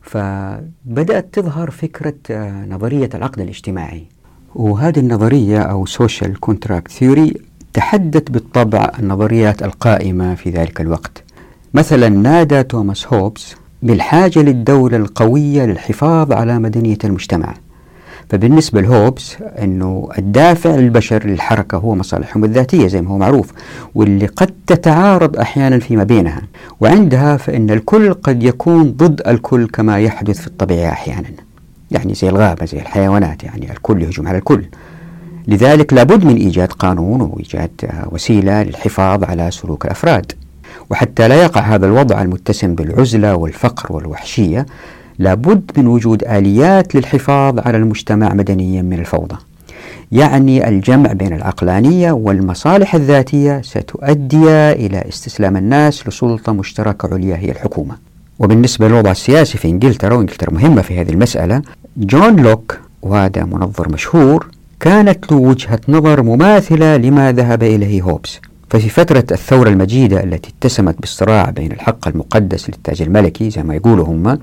Speaker 1: فبدأت تظهر فكرة آه، نظرية العقد الاجتماعي. وهذه النظرية أو social contract theory تحدت بالطبع النظريات القائمة في ذلك الوقت. مثلا نادى توماس هوبز بالحاجة للدولة القوية للحفاظ على مدنية المجتمع. فبالنسبة لهوبز أنه الدافع للبشر للحركة هو مصالحهم الذاتية زي ما هو معروف واللي قد تتعارض أحيانا فيما بينها. وعندها فإن الكل قد يكون ضد الكل كما يحدث في الطبيعة أحيانا. يعني زي الغابة زي الحيوانات يعني الكل يهجم على الكل. لذلك لابد من إيجاد قانون وإيجاد وسيلة للحفاظ على سلوك الأفراد. وحتى لا يقع هذا الوضع المتسم بالعزلة والفقر والوحشية لابد من وجود آليات للحفاظ على المجتمع مدنيا من الفوضى. يعني الجمع بين العقلانية والمصالح الذاتية ستؤدي إلى استسلام الناس لسلطة مشتركة عليا هي الحكومة. وبالنسبة للوضع السياسي في إنجلترا وإنجلترا مهمة في هذه المسألة جون لوك وهذا منظر مشهور كانت له وجهة نظر مماثلة لما ذهب إليه هوبز ففي فترة الثورة المجيدة التي اتسمت بالصراع بين الحق المقدس للتاج الملكي زي ما يقولوا هم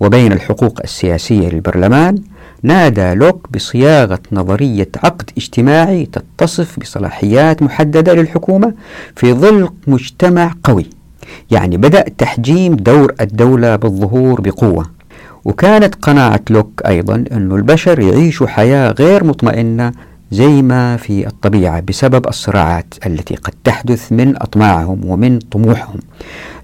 Speaker 1: وبين الحقوق السياسية للبرلمان نادى لوك بصياغة نظرية عقد اجتماعي تتصف بصلاحيات محددة للحكومة في ظل مجتمع قوي يعني بدأ تحجيم دور الدولة بالظهور بقوة. وكانت قناعة لوك أيضا أن البشر يعيشوا حياة غير مطمئنة زي ما في الطبيعة بسبب الصراعات التي قد تحدث من أطماعهم ومن طموحهم.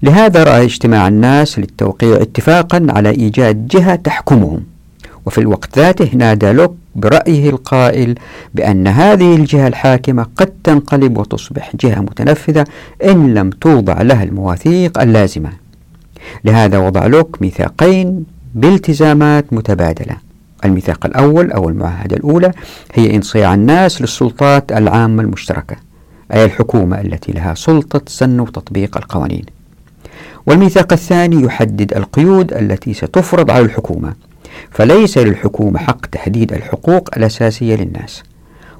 Speaker 1: لهذا رأى اجتماع الناس للتوقيع اتفاقا على إيجاد جهة تحكمهم. وفي الوقت ذاته نادى لوك برأيه القائل بأن هذه الجهة الحاكمة قد تنقلب وتصبح جهة متنفذة إن لم توضع لها المواثيق اللازمة. لهذا وضع لوك ميثاقين بالتزامات متبادلة. الميثاق الأول أو المعاهدة الأولى هي إنصياع الناس للسلطات العامة المشتركة أي الحكومة التي لها سلطة سن وتطبيق القوانين. والميثاق الثاني يحدد القيود التي ستفرض على الحكومة فليس للحكومة حق تحديد الحقوق الأساسية للناس.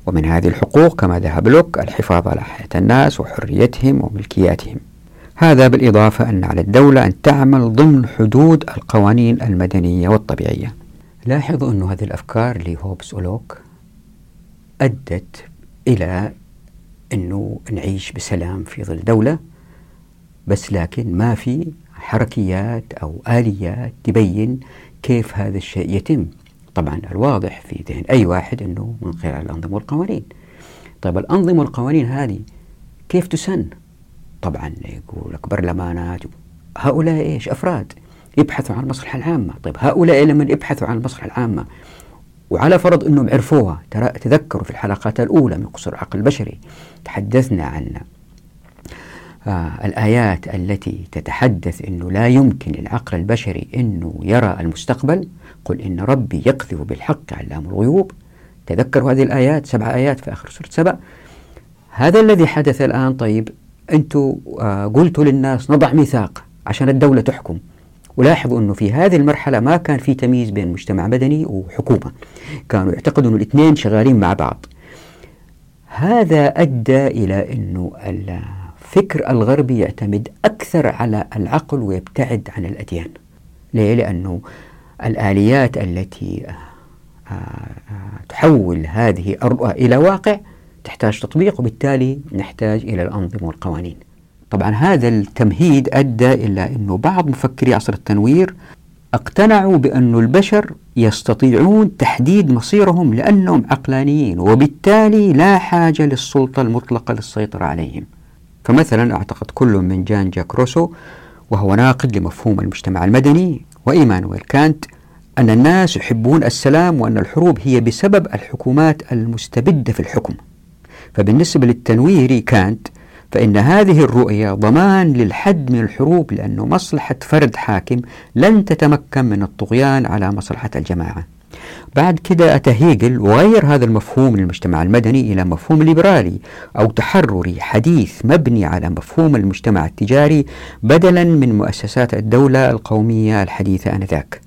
Speaker 1: ومن هذه الحقوق كما ذهب لوك الحفاظ على حياة الناس وحريتهم وملكياتهم. هذا بالإضافة أن على الدولة أن تعمل ضمن حدود القوانين المدنية والطبيعية. لاحظوا أن هذه الأفكار لهوبس ولوك أدت إلى أنه نعيش بسلام في ظل دولة بس لكن ما في حركيات أو آليات تبين كيف هذا الشيء يتم. طبعا الواضح في ذهن أي واحد أنه من خلال الأنظمة والقوانين. طيب الأنظمة والقوانين هذه كيف تسن؟ طبعا يقول لك برلمانات هؤلاء إيش؟ أفراد. يبحثوا عن المصلحة العامة. طيب هؤلاء لما يبحثوا عن المصلحة العامة وعلى فرض أنهم عرفوها ترى تذكروا في الحلقات الأولى من قصر العقل البشري تحدثنا عن آه الآيات التي تتحدث أنه لا يمكن للعقل البشري أنه يرى المستقبل. قل إن ربي يقذف بالحق علام الغيوب. تذكروا هذه الآيات سبع آيات في آخر سورة سبع هذا الذي حدث الآن طيب أنتم آه قلتوا للناس نضع ميثاق عشان الدولة تحكم. ولاحظوا أنه في هذه المرحلة ما كان في تمييز بين مجتمع مدني وحكومة. كانوا يعتقدوا أن الاثنين شغالين مع بعض. هذا أدى إلى أنه الفكر الغربي يعتمد أكثر على العقل ويبتعد عن الأديان. ليه؟ لأنه الآليات التي آه، آه، تحول هذه الرؤى إلى واقع تحتاج تطبيق وبالتالي نحتاج إلى الأنظمة والقوانين. طبعا هذا التمهيد أدى إلى أنه بعض مفكري عصر التنوير اقتنعوا بأن البشر يستطيعون تحديد مصيرهم لأنهم عقلانيين وبالتالي لا حاجة للسلطة المطلقة للسيطرة عليهم. فمثلا أعتقد كل من جان جاك روسو وهو ناقد لمفهوم المجتمع المدني وإيمانويل كانت أن الناس يحبون السلام وأن الحروب هي بسبب الحكومات المستبدة في الحكم. فبالنسبة للتنويري كانت فإن هذه الرؤية ضمان للحد من الحروب لأنه مصلحة فرد حاكم لن تتمكن من الطغيان على مصلحة الجماعة. بعد كده أتى هيجل وغير هذا المفهوم للمجتمع المدني إلى مفهوم ليبرالي أو تحرري حديث مبني على مفهوم المجتمع التجاري بدلا من مؤسسات الدولة القومية الحديثة آنذاك.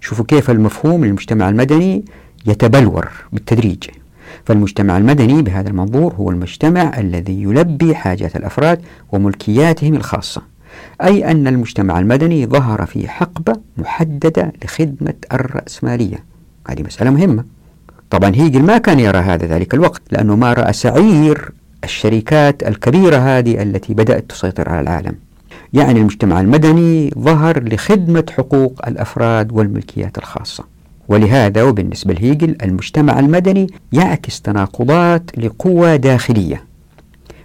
Speaker 1: شوفوا كيف المفهوم للمجتمع المدني يتبلور بالتدريج. فالمجتمع المدني بهذا المنظور هو المجتمع الذي يلبي حاجات الأفراد وملكياتهم الخاصة أي أن المجتمع المدني ظهر في حقبة محددة لخدمة الرأسمالية. هذه مسألة مهمة. طبعا هيجل ما كان يرى هذا ذلك الوقت لأنه ما رأى سعير الشركات الكبيرة هذه التي بدأت تسيطر على العالم. يعني المجتمع المدني ظهر لخدمة حقوق الأفراد والملكيات الخاصة. ولهذا وبالنسبة لهيجل المجتمع المدني يعكس تناقضات لقوى داخلية.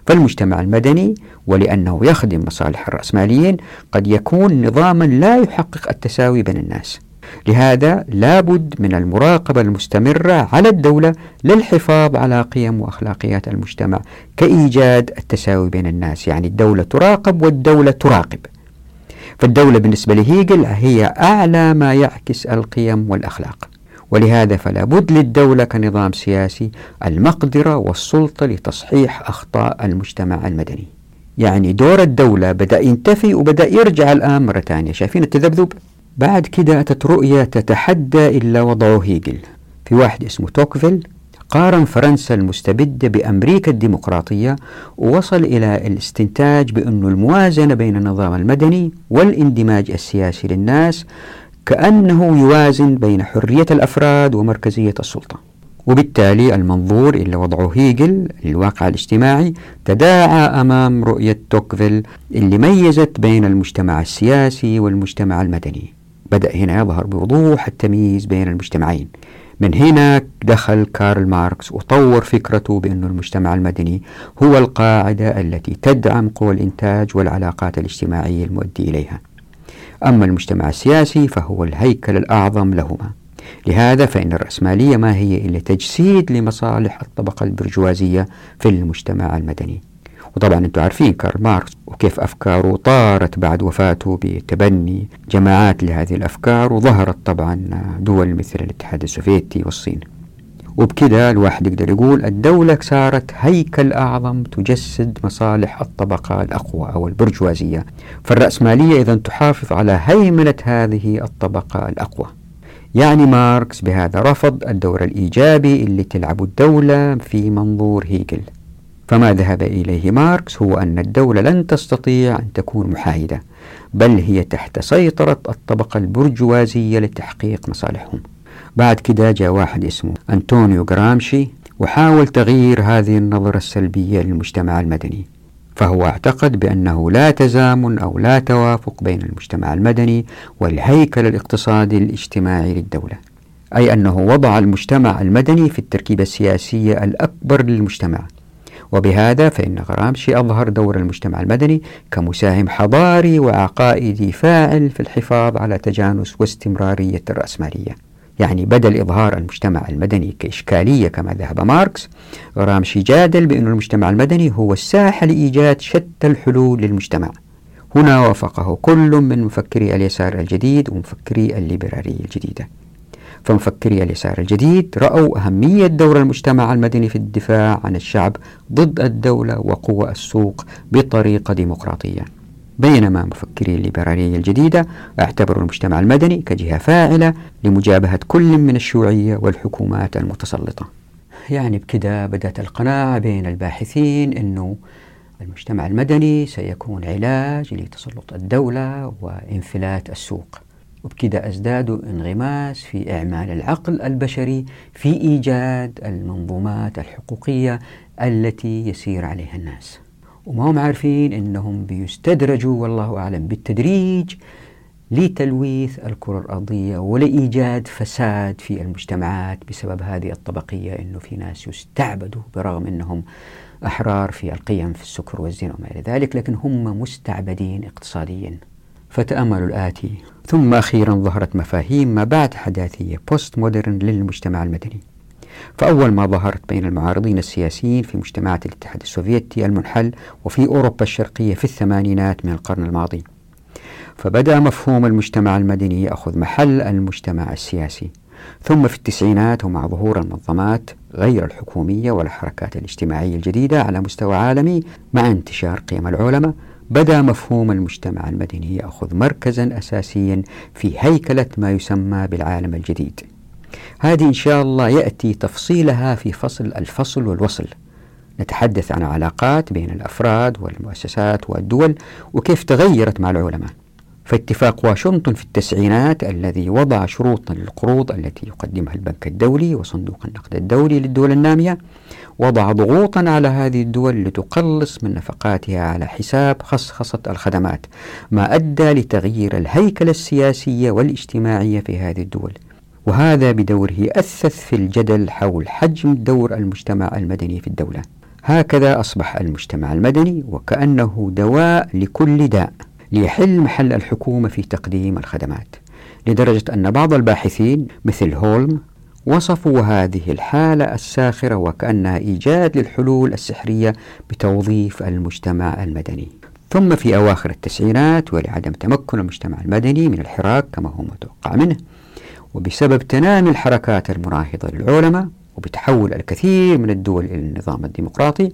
Speaker 1: فالمجتمع المدني ولأنه يخدم مصالح الرأسماليين قد يكون نظاما لا يحقق التساوي بين الناس. لهذا لابد من المراقبة المستمرة على الدولة للحفاظ على قيم وأخلاقيات المجتمع كإيجاد التساوي بين الناس. يعني الدولة تراقب والدولة تراقب. فالدولة بالنسبة لهيجل هي أعلى ما يعكس القيم والأخلاق. ولهذا فلا بد للدولة كنظام سياسي المقدرة والسلطة لتصحيح أخطاء المجتمع المدني. يعني دور الدولة بدأ ينتفي وبدأ يرجع الآن مرة ثانية. شايفين التذبذب؟ بعد كده أتت رؤية تتحدى إلا وضعه هيجل. في واحد اسمه توكفيل قارن فرنسا المستبدة بأمريكا الديمقراطية ووصل إلى الاستنتاج بأن الموازنة بين النظام المدني والاندماج السياسي للناس كأنه يوازن بين حرية الأفراد ومركزية السلطة. وبالتالي المنظور إلى وضعه هيجل للواقع الاجتماعي تداعى أمام رؤية توكفيل اللي ميزت بين المجتمع السياسي والمجتمع المدني. بدأ هنا يظهر بوضوح التمييز بين المجتمعين. من هنا دخل كارل ماركس. وطور فكرته بأن المجتمع المدني هو القاعدة التي تدعم قوى الإنتاج والعلاقات الاجتماعية المؤدي إليها. أما المجتمع السياسي فهو الهيكل الأعظم لهما. لهذا فإن الرأسمالية ما هي إلا تجسيد لمصالح الطبقة البرجوازية في المجتمع المدني. وطبعا أنتم عارفين كارل ماركس وكيف أفكاره طارت بعد وفاته بتبني جماعات لهذه الأفكار وظهرت طبعا دول مثل الاتحاد السوفيتي والصين. وبكذا الواحد يقدر يقول الدولة صارت هيكل أعظم تجسد مصالح الطبقة الأقوى أو البرجوازية. فالرأسمالية إذا تحافظ على هيمنة هذه الطبقة الأقوى. يعني ماركس بهذا رفض الدور الإيجابي اللي تلعبه الدولة في منظور هيجل فما ذهب إليه ماركس هو أن الدولة لن تستطيع أن تكون محايدة بل هي تحت سيطرة الطبقة البرجوازية لتحقيق مصالحهم. بعد كده جاء واحد اسمه أنطونيو جرامشي وحاول تغيير هذه النظرة السلبية للمجتمع المدني. فهو اعتقد بأنه لا تزامن أو لا توافق بين المجتمع المدني والهيكل الاقتصادي الاجتماعي للدولة أي أنه وضع المجتمع المدني في التركيبة السياسية الأكبر للمجتمع. وبهذا فإن غرامشي أظهر دور المجتمع المدني كمساهم حضاري وعقائدي فاعل في الحفاظ على تجانس واستمرارية الرأسمالية. يعني بدل إظهار المجتمع المدني كإشكالية كما ذهب ماركس غرامشي جادل بأن المجتمع المدني هو الساحة لإيجاد شتى الحلول للمجتمع. هنا وافقه كل من مفكري اليسار الجديد ومفكري الليبرالية الجديدة. فمفكري اليسار الجديد. رأوا أهمية دور المجتمع المدني في الدفاع عن الشعب ضد الدولة وقوى السوق بطريقة ديمقراطية. بينما مفكري الليبرالية الجديدة اعتبروا المجتمع المدني كجهة فاعلة لمجابهة كل من الشيوعية والحكومات المتسلطة. يعني بكده بدأت القناعة بين الباحثين أنه المجتمع المدني سيكون علاج لتسلط الدولة وانفلات السوق. وبكده ازدادوا انغماس في إعمال العقل البشري في إيجاد المنظومات الحقوقية التي يسير عليها الناس. وما هم عارفين أنهم بيستدرجوا والله أعلم بالتدريج لتلويث الكرة الأرضية ولإيجاد فساد في المجتمعات بسبب هذه الطبقية أنه في ناس يستعبدوا برغم أنهم أحرار في القيم في السكر والزنا وما إلى ذلك لكن هم مستعبدين اقتصاديا. فتأملوا الآتي. ثم أخيرا ظهرت مفاهيم ما بعد حداثية post-modern للمجتمع المدني. فأول ما ظهرت بين المعارضين السياسيين في مجتمعات الاتحاد السوفيتي المنحل وفي أوروبا الشرقية في الثمانينات من القرن الماضي. فبدأ مفهوم المجتمع المدني يأخذ محل المجتمع السياسي. ثم في التسعينات ومع ظهور المنظمات غير الحكومية والحركات الاجتماعية الجديدة على مستوى عالمي مع انتشار قيم العلماء بدا مفهوم المجتمع المدني يأخذ مركزا اساسيا في هيكلة ما يسمى بالعالم الجديد. هذه إن شاء الله يأتي تفصيلها في فصل الفصل والوصل. نتحدث عن علاقات بين الأفراد والمؤسسات والدول وكيف تغيرت مع العلماء. فاتفاق واشنطن في التسعينات الذي وضع شروطا للقروض التي يقدمها البنك الدولي وصندوق النقد الدولي للدول النامية. وضع ضغوطا على هذه الدول لتقلص من نفقاتها على حساب خصخصة الخدمات ما أدى لتغيير الهيكلة السياسية والاجتماعية في هذه الدول. وهذا بدوره أثث في الجدل حول حجم دور المجتمع المدني في الدولة. هكذا أصبح المجتمع المدني وكأنه دواء لكل داء. ليحل محل الحكومة في تقديم الخدمات. لدرجة أن بعض الباحثين مثل هولم وصفوا هذه الحالة الساخرة وكأنها إيجاد للحلول السحرية بتوظيف المجتمع المدني. ثم في أواخر التسعينات ولعدم تمكن المجتمع المدني من الحراك كما هو متوقع منه وبسبب تنامي الحركات المناهضة للعلماء وبتحول الكثير من الدول إلى النظام الديمقراطي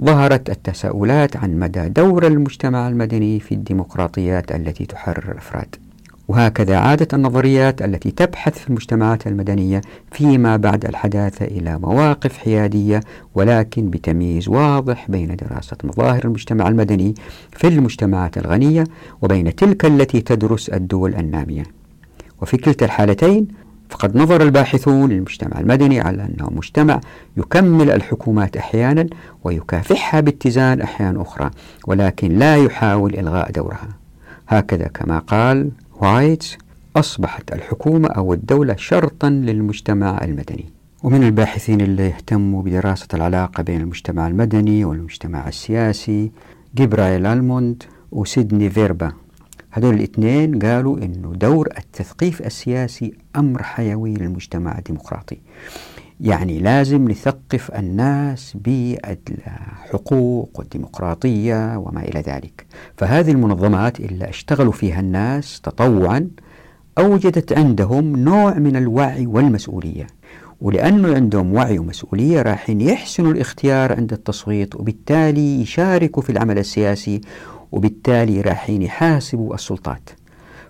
Speaker 1: ظهرت التساؤلات عن مدى دور المجتمع المدني في الديمقراطيات التي تحرر الأفراد. وهكذا عادت النظريات التي تبحث في المجتمعات المدنية فيما بعد الحداثة إلى مواقف حيادية ولكن بتمييز واضح بين دراسة مظاهر المجتمع المدني في المجتمعات الغنية وبين تلك التي تدرس الدول النامية. وفي كلتا الحالتين فقد نظر الباحثون للمجتمع المدني على أنه مجتمع يكمل الحكومات أحيانا ويكافحها باتزان أحيان أخرى ولكن لا يحاول إلغاء دورها. هكذا كما قال وايت أصبحت الحكومة أو الدولة شرطا للمجتمع المدني. ومن الباحثين اللي يهتموا بدراسة العلاقة بين المجتمع المدني والمجتمع السياسي جبرايل ألموند وسيدني فيربا. هذول الاثنين قالوا إنه دور التثقيف السياسي أمر حيوي للمجتمع الديمقراطي. يعني لازم نثقف الناس بالحقوق والديمقراطيه وما إلى ذلك. فهذه المنظمات اللي اشتغلوا فيها الناس تطوعا أوجدت عندهم نوع من الوعي والمسؤولية. ولأنه عندهم وعي ومسؤولية راح يحسنوا الاختيار عند التصويت وبالتالي يشاركوا في العمل السياسي وبالتالي رايحين يحاسبوا السلطات.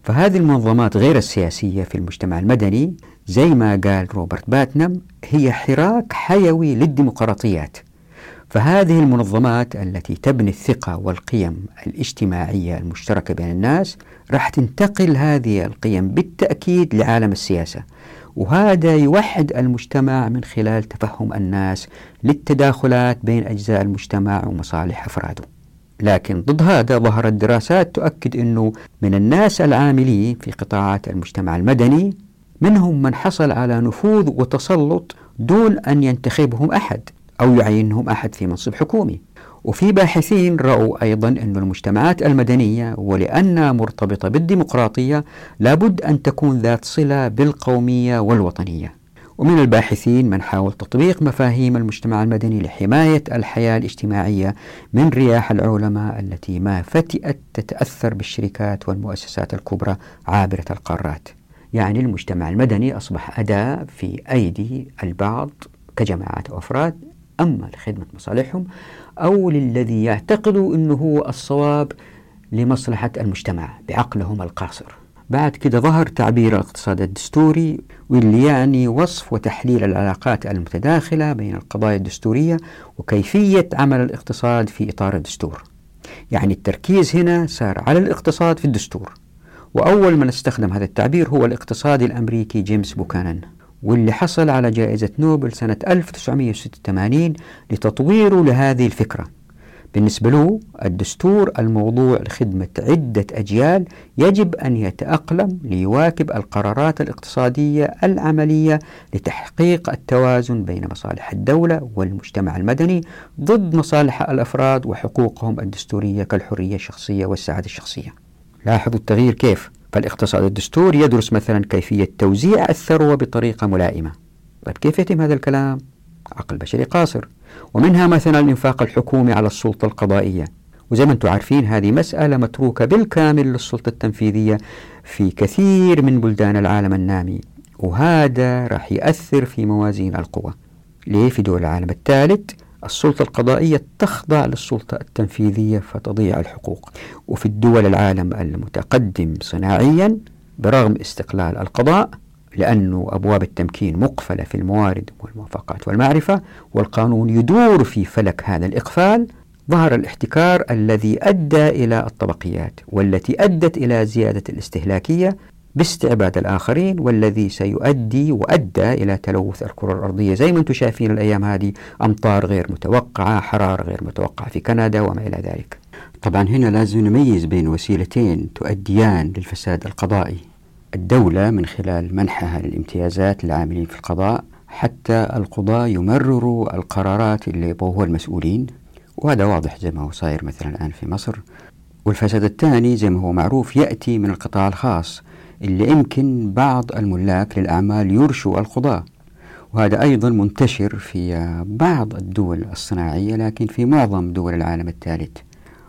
Speaker 1: فهذه المنظمات غير السياسية في المجتمع المدني زي ما قال روبرت باتنم هي حراك حيوي للديمقراطيات. فهذه المنظمات التي تبني الثقة والقيم الاجتماعية المشتركة بين الناس راح تنتقل هذه القيم بالتأكيد لعالم السياسة. وهذا يوحد المجتمع من خلال تفهم الناس للتداخلات بين أجزاء المجتمع ومصالح أفراده. لكن ضد هذا ظهرت دراسات تؤكد أنه من الناس العاملين في قطاعات المجتمع المدني منهم من حصل على نفوذ وتسلط دون أن ينتخبهم أحد أو يعينهم أحد في منصب حكومي. وفي باحثين رأوا أيضا أن المجتمعات المدنية ولأنها مرتبطة بالديمقراطية لابد أن تكون ذات صلة بالقومية والوطنية. ومن الباحثين من حاول تطبيق مفاهيم المجتمع المدني لحماية الحياة الاجتماعية من رياح العولمة التي ما فتئت تتأثر بالشركات والمؤسسات الكبرى عابرة القارات. يعني المجتمع المدني أصبح أداة في أيدي البعض كجماعات أو أفراد أما لخدمة مصالحهم أو للذي يعتقدوا أنه هو الصواب لمصلحة المجتمع بعقلهم القاصر. بعد كده ظهر تعبير الاقتصاد الدستوري واللي يعني وصف وتحليل العلاقات المتداخلة بين القضايا الدستورية وكيفية عمل الاقتصاد في إطار الدستور. يعني التركيز هنا صار على الاقتصاد في الدستور. وأول من استخدم هذا التعبير هو الاقتصادي الأمريكي جيمس بوكانان واللي حصل على جائزة نوبل سنة 1986 لتطويره لهذه الفكرة. بالنسبة له الدستور الموضوع لخدمة عدة أجيال يجب أن يتأقلم ليواكب القرارات الاقتصادية العملية لتحقيق التوازن بين مصالح الدولة والمجتمع المدني ضد مصالح الأفراد وحقوقهم الدستورية كالحرية الشخصية والسعادة الشخصية. لاحظوا التغيير كيف؟ فالاقتصاد الدستوري يدرس مثلا كيفية توزيع الثروة بطريقة ملائمة. طيب كيف يتم هذا الكلام؟ عقل بشري قاصر. ومنها مثلا الإنفاق الحكومي على السلطة القضائية. وزي ما أنتم عارفين هذه مسألة متروكة بالكامل للسلطة التنفيذية في كثير من بلدان العالم النامي. وهذا راح يأثر في موازين القوى. ليه؟ في دول العالم الثالث السلطة القضائية تخضع للسلطة التنفيذية فتضيع الحقوق. وفي الدول العالم المتقدم صناعيا برغم استقلال القضاء لأن أبواب التمكين مقفلة في الموارد والموافقات والمعرفة والقانون يدور في فلك هذا الإقفال. ظهر الاحتكار الذي أدى إلى الطبقيات والتي أدت إلى زيادة الاستهلاكية باستعباد الآخرين والذي سيؤدي وأدى إلى تلوث الكرة الأرضية. زي ما أنتم شايفين الأيام هذه أمطار غير متوقعة حرارة غير متوقعة في كندا وما إلى ذلك. طبعا هنا لازم نميز بين وسيلتين تؤديان للفساد القضائي. الدولة من خلال منحها للامتيازات للعاملين في القضاء حتى القضاة يمرروا القرارات اللي يبغوها المسؤولين. وهذا واضح زي ما هو صاير مثلا الآن في مصر. والفساد الثاني زي ما هو معروف يأتي من القطاع الخاص اللي يمكن بعض الملاك للأعمال يرشوا القضاة. وهذا أيضا منتشر في بعض الدول الصناعية لكن في معظم دول العالم الثالث.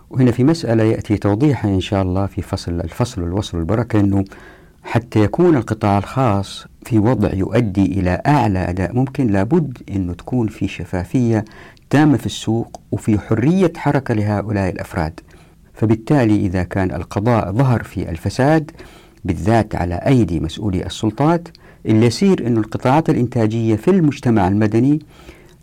Speaker 1: وهنا في مسألة يأتي توضيحها إن شاء الله في فصل الفصل والوصل والبركة أنه حتى يكون القطاع الخاص في وضع يؤدي إلى أعلى أداء ممكن لابد أنه تكون في شفافية تامة في السوق وفي حرية حركة لهؤلاء الأفراد. فبالتالي إذا كان القضاء ظهر في الفساد بالذات على أيدي مسؤولي السلطات اللي يصير أن القطاعات الإنتاجية في المجتمع المدني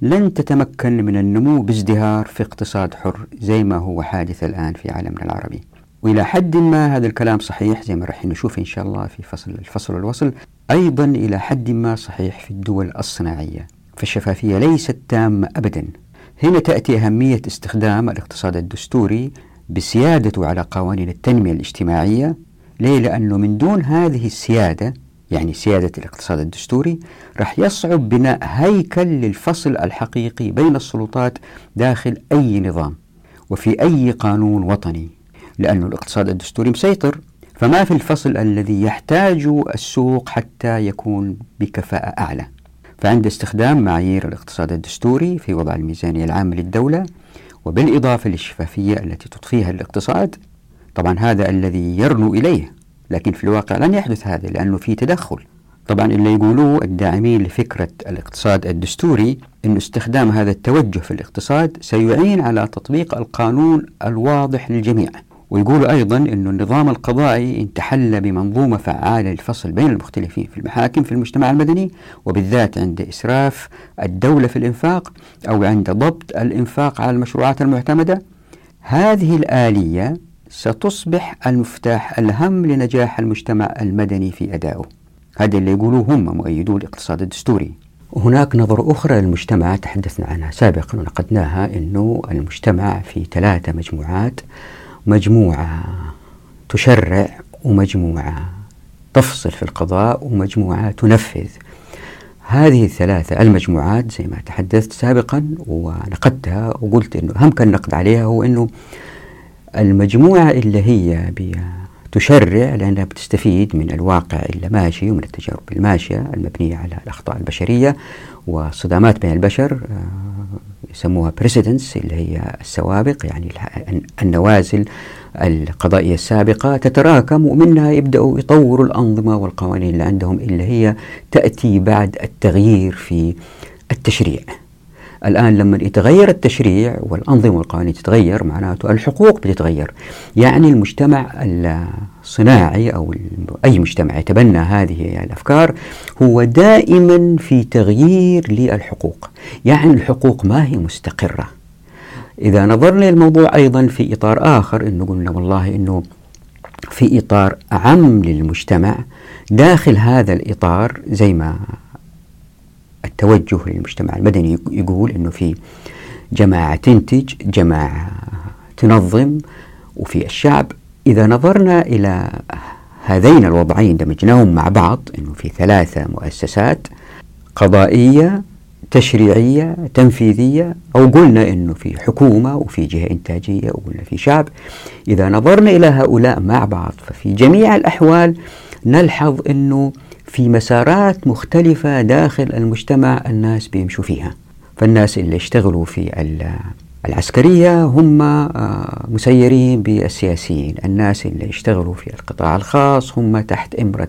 Speaker 1: لن تتمكن من النمو بازدهار في اقتصاد حر زي ما هو حادث الآن في عالمنا العربي. وإلى حد ما هذا الكلام صحيح زي ما راح نشوف إن شاء الله في فصل الفصل والوصل. أيضا إلى حد ما صحيح في الدول الصناعية فالشفافية ليست تامة أبدا. هنا تأتي أهمية استخدام الاقتصاد الدستوري بسيادته على قوانين التنمية الاجتماعية. ليه؟ لأنه من دون هذه السيادة يعني سيادة الاقتصاد الدستوري راح يصعب بناء هيكل للفصل الحقيقي بين السلطات داخل أي نظام وفي أي قانون وطني. لأن الاقتصاد الدستوري مسيطر. فما في الفصل الذي يحتاج السوق حتى يكون بكفاءة أعلى. فعند استخدام معايير الاقتصاد الدستوري في وضع الميزانية العامة للدولة وبالإضافة للشفافية التي تضفيها الاقتصاد طبعا هذا الذي يرنو إليه لكن في الواقع لن يحدث هذا لأنه في تدخل. طبعا اللي يقولوه الداعمين لفكرة الاقتصاد الدستوري أن استخدام هذا التوجه في الاقتصاد سيعين على تطبيق القانون الواضح للجميع. ويقول أيضا أن النظام القضائي إن تحلى بمنظومة فعالة للفصل بين المختلفين في المحاكم في المجتمع المدني وبالذات عند إسراف الدولة في الإنفاق أو عند ضبط الإنفاق على المشروعات المعتمدة. هذه الآلية ستصبح المفتاح الأهم لنجاح المجتمع المدني في أدائه. هذا اللي يقولوه هم مؤيدو الاقتصاد الدستوري. وهناك نظرة أخرى للمجتمع تحدثنا عنها سابقا ونقدناها أنه المجتمع في ثلاثة مجموعات. مجموعة تشرع ومجموعة تفصل في القضاء ومجموعة تنفذ. هذه الثلاثة المجموعات زي ما تحدثت سابقا ونقدتها وقلت أنه أهم كان النقد عليها هو أنه المجموعة اللي هي تشرع لأنها بتستفيد من الواقع اللي ماشي ومن التجارب الماشية المبنية على الأخطاء البشرية والصدامات بين البشر آه، يسموها بريسيدنس اللي هي السوابق يعني النوازل القضائية السابقة تتراكم ومنها يبدأوا يطوروا الأنظمة والقوانين اللي عندهم اللي هي تأتي بعد التغيير في التشريع. الآن لما يتغير التشريع والأنظمة والقوانين تتغير معناته الحقوق بتتغير. يعني المجتمع الصناعي أو أي مجتمع يتبنى هذه الأفكار هو دائما في تغيير للحقوق. يعني الحقوق ما هي مستقرة. إذا نظرنا للموضوع أيضا في إطار آخر أنه قلنا والله أنه في إطار أعم للمجتمع داخل هذا الإطار زي ما التوجه للمجتمع المدني. يقول أنه في جماعة تنتج جماعة تنظم وفي الشعب إذا نظرنا إلى هذين الوضعين دمجناهم مع بعض أنه في ثلاثة مؤسسات قضائية تشريعية تنفيذية أو قلنا أنه في حكومة وفي جهة إنتاجية وقلنا في شعب. إذا نظرنا إلى هؤلاء مع بعض ففي جميع الأحوال نلحظ أنه في مسارات مختلفة داخل المجتمع الناس بيمشوا فيها. فالناس اللي اشتغلوا في العسكرية هم آه، مسيرين بالسياسيين. الناس اللي يشتغلوا في القطاع الخاص هم تحت إمرة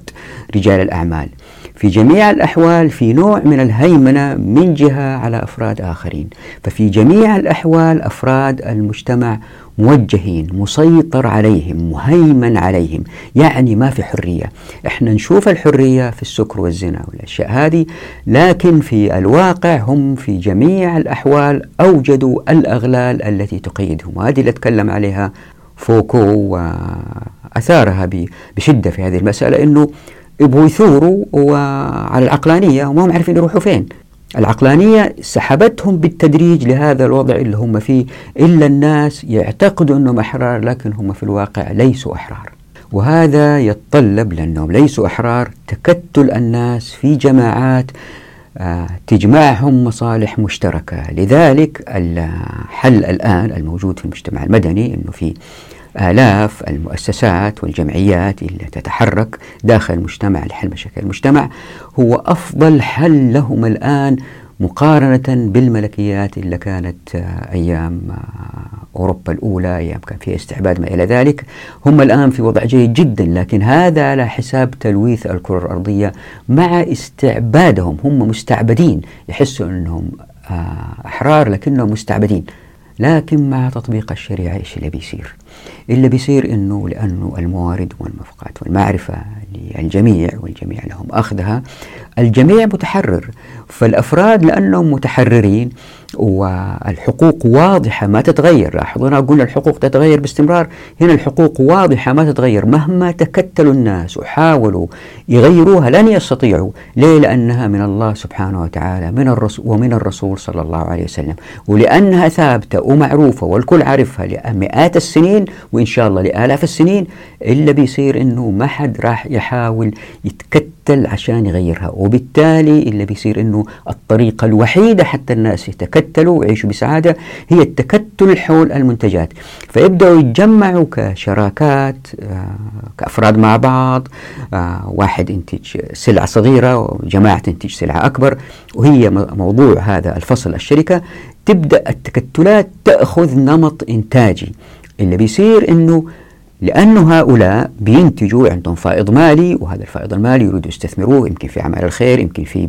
Speaker 1: رجال الأعمال. في جميع الأحوال في نوع من الهيمنة من جهة على أفراد آخرين. ففي جميع الأحوال أفراد المجتمع موجهين مسيطر عليهم مهيمن عليهم. يعني ما في حرية. إحنا نشوف الحرية في السكر والزنا والأشياء هذه لكن في الواقع هم في جميع الأحوال أوجدوا الأغلال التي تقيدهم. وهذه اللي تكلم عليها فوكو وأثارها بشدة في هذه المسألة أنه يبغوا يثوروا على العقلانية وما هم عارفين يروحوا فين. العقلانية سحبتهم بالتدريج لهذا الوضع اللي هم فيه إلا الناس يعتقدوا أنهم أحرار لكن هم في الواقع ليسوا أحرار. وهذا يتطلب لأنهم ليسوا أحرار تكتل الناس في جماعات آه، تجمعهم مصالح مشتركة. لذلك الحل الآن الموجود في المجتمع المدني أنه في آلاف المؤسسات والجمعيات اللي تتحرك داخل المجتمع لحل مشاكل المجتمع هو أفضل حل لهم الآن مقارنة بالملكيات اللي كانت أيام أوروبا الأولى أيام كان فيها استعباد ما إلى ذلك. هم الآن في وضع جيد جدا لكن هذا على حساب تلويث الكرة الأرضية مع استعبادهم. هم مستعبدين يحسوا أنهم أحرار لكنهم مستعبدين. لكن مع تطبيق الشريعة إيش اللي بيصير؟ اللي بيصير أنه لأنه الموارد والموافقات والمعرفة للجميع والجميع لهم أخذها. الجميع متحرر فالأفراد لأنهم متحررين والحقوق واضحة ما تتغير. لاحظوا أنا أقول الحقوق تتغير باستمرار. هنا الحقوق واضحة ما تتغير مهما تكتلوا الناس وحاولوا يغيروها لن يستطيعوا ليه؟ لأنها من الله سبحانه وتعالى من الرسول ومن الرسول صلى الله عليه وسلم. ولأنها ثابتة ومعروفة والكل عارفها لمئات السنين وإن شاء الله لآلاف السنين إلا بيصير إنه ما حد راح يحاول يتكتل عشان يغيرها. وبالتالي اللي بيصير إنه الطريقة الوحيدة حتى الناس يتكتلوا ويعيشوا بسعادة هي التكتل حول المنتجات. فيبدأوا يتجمعوا كشراكات آه، كأفراد مع بعض آه، واحد ينتج سلعة صغيرة وجماعة تنتج سلعة أكبر. وهي موضوع هذا الفصل الشركة. تبدأ التكتلات تأخذ نمط إنتاجي. اللي بيصير أنه لأنه هؤلاء بينتجوا عندهم فائض مالي وهذا الفائض المالي يريدوا يستثمروه يمكن في أعمال الخير يمكن في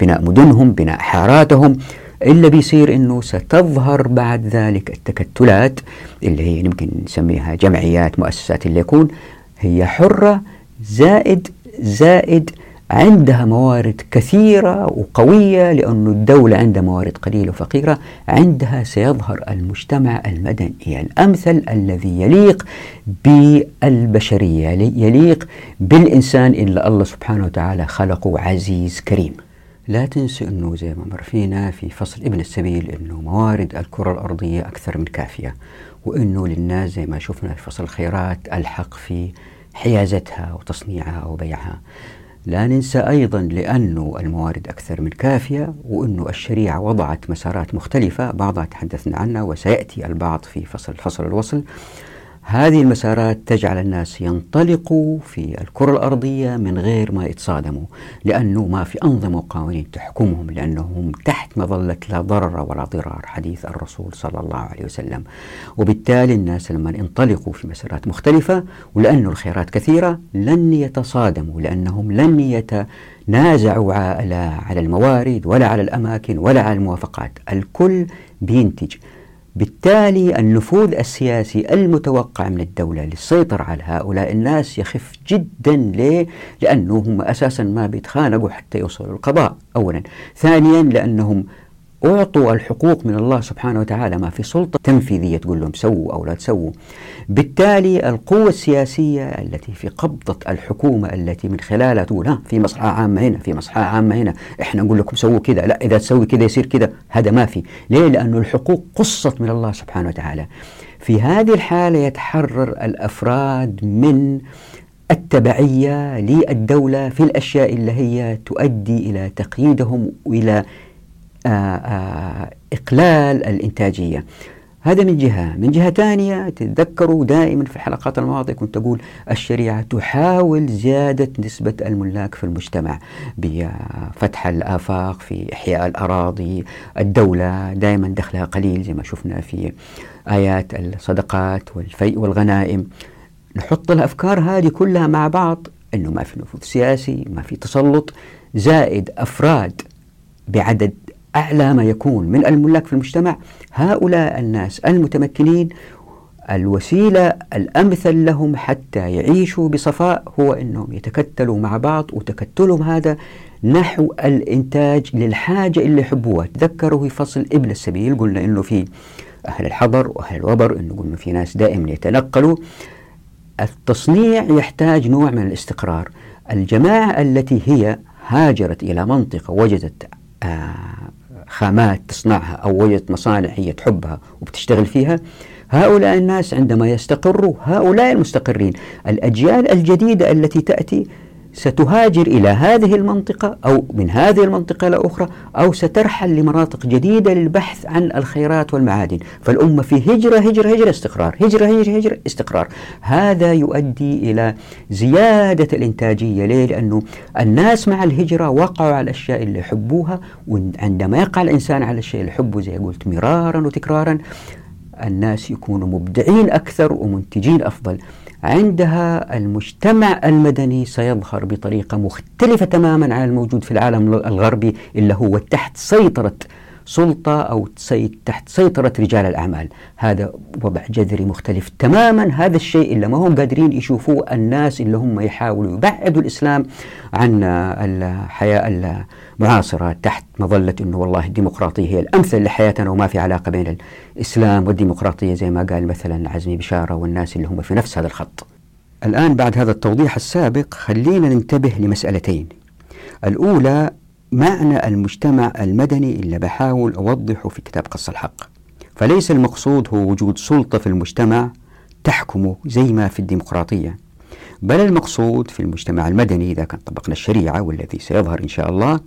Speaker 1: بناء مدنهم بناء حاراتهم. إلا بيصير أنه ستظهر بعد ذلك التكتلات اللي هي يمكن نسميها جمعيات مؤسسات اللي يكون هي حرة زائد زائد عندها موارد كثيرة وقوية لأن الدولة عندها موارد قليلة وفقيرة. عندها سيظهر المجتمع المدني الأمثل الذي يليق بالبشرية يليق بالإنسان إلا الله سبحانه وتعالى خلقه عزيز كريم. لا تنسوا أنه زي ما مر فينا في فصل ابن السبيل أنه موارد الكرة الأرضية أكثر من كافية وأنه للناس زي ما شفنا في فصل الخيرات ألحق في حيازتها وتصنيعها وبيعها. لا ننسى أيضا لأنه الموارد أكثر من كافية وأنه الشريعة وضعت مسارات مختلفة بعضها تحدثنا عنها وسيأتي البعض في فصل فصل الوصل. هذه المسارات تجعل الناس ينطلقوا في الكرة الأرضية من غير ما يتصادموا لأنه ما في أنظمة وقوانين تحكمهم لأنهم تحت مظلة لا ضرر ولا ضرار حديث الرسول صلى الله عليه وسلم. وبالتالي الناس لما ينطلقوا في مسارات مختلفة ولأنه الخيرات كثيرة لن يتصادموا لأنهم لن يتنازعوا على الموارد ولا على الأماكن ولا على الموافقات. الكل بينتج. بالتالي النفوذ السياسي المتوقع من الدولة للسيطرة على هؤلاء الناس يخف جدا ليه؟ لأنه هم أساسا ما بيتخانقوا حتى يوصلوا القضاء أولا ثانيا لأنهم أعطوا الحقوق من الله سبحانه وتعالى. ما في سلطة تنفيذية تقول لهم سووا أو لا تسووا. بالتالي القوة السياسية التي في قبضة الحكومة التي من خلالها تقول ها في مصلحة عامة هنا في مصلحة عامة هنا إحنا نقول لكم سووا كذا. لا إذا تسوي كذا يصير كذا هذا ما في. ليه؟ لأنه الحقوق قصت من الله سبحانه وتعالى. في هذه الحالة يتحرر الأفراد من التبعية للدولة في الأشياء اللي هي تؤدي إلى تقييدهم وإلى إقلال الإنتاجية. هذا من جهة. من جهة ثانية تتذكروا دائما في الحلقات الماضية كنت أقول الشريعة تحاول زيادة نسبة الملاك في المجتمع بفتح الآفاق في إحياء الأراضي الدولة دائما دخلها قليل زي ما شفنا في آيات الصدقات والفيء والغنائم. نحط الأفكار هذه كلها مع بعض أنه ما في نفوذ سياسي ما في تسلط زائد أفراد بعدد أعلى ما يكون من الملاك في المجتمع هؤلاء الناس المتمكنين الوسيلة الأمثل لهم حتى يعيشوا بصفاء هو أنهم يتكتلوا مع بعض وتكتلهم هذا نحو الإنتاج للحاجة اللي يحبوها. تذكروا في فصل ابن السبيل قلنا أنه في أهل الحضر وأهل الوبر أنه قلنا في ناس دائما يتنقلوا. التصنيع يحتاج نوع من الاستقرار. الجماعة التي هي هاجرت إلى منطقة وجدت آه خامات تصنعها أو وجدت مصانع هي تحبها وبتشتغل فيها هؤلاء الناس عندما يستقروا هؤلاء المستقرين الأجيال الجديدة التي تأتي ستهاجر إلى هذه المنطقة أو من هذه المنطقة إلى أخرى أو سترحل لمناطق جديدة للبحث عن الخيرات والمعادن. فالأمة في هجرة هجرة هجرة استقرار هجرة هجرة هجرة استقرار. هذا يؤدي إلى زيادة الإنتاجية. ليه؟ لأنه الناس مع الهجرة وقعوا على الأشياء اللي يحبوها وعندما يقع الإنسان على الشيء اللي يحبه زي قلت مرارا وتكرارا الناس يكونوا مبدعين أكثر ومنتجين أفضل. عندها المجتمع المدني سيظهر بطريقة مختلفة تماما عن الموجود في العالم الغربي اللي هو تحت سيطرة سلطة أو تحت سيطرة رجال الأعمال. هذا وضع جذري مختلف تماما. هذا الشيء اللي ما هم قادرين يشوفوه الناس اللي هم يحاولوا يبعدوا الإسلام عن الحياة المعاصرة تحت مظلة أنه والله الديمقراطية هي الأمثل لحياتنا وما في علاقة بين الإسلام والديمقراطية زي ما قال مثلا عزمي بشارة والناس اللي هم في نفس هذا الخط. الآن بعد هذا التوضيح السابق خلينا ننتبه لمسألتين. الأولى معنى المجتمع المدني اللي بحاول أوضحه في كتاب قص الحق. فليس المقصود هو وجود سلطة في المجتمع تحكمه زي ما في الديمقراطية بل المقصود في المجتمع المدني إذا كان طبقنا الشريعة والذي سيظهر إن شاء الله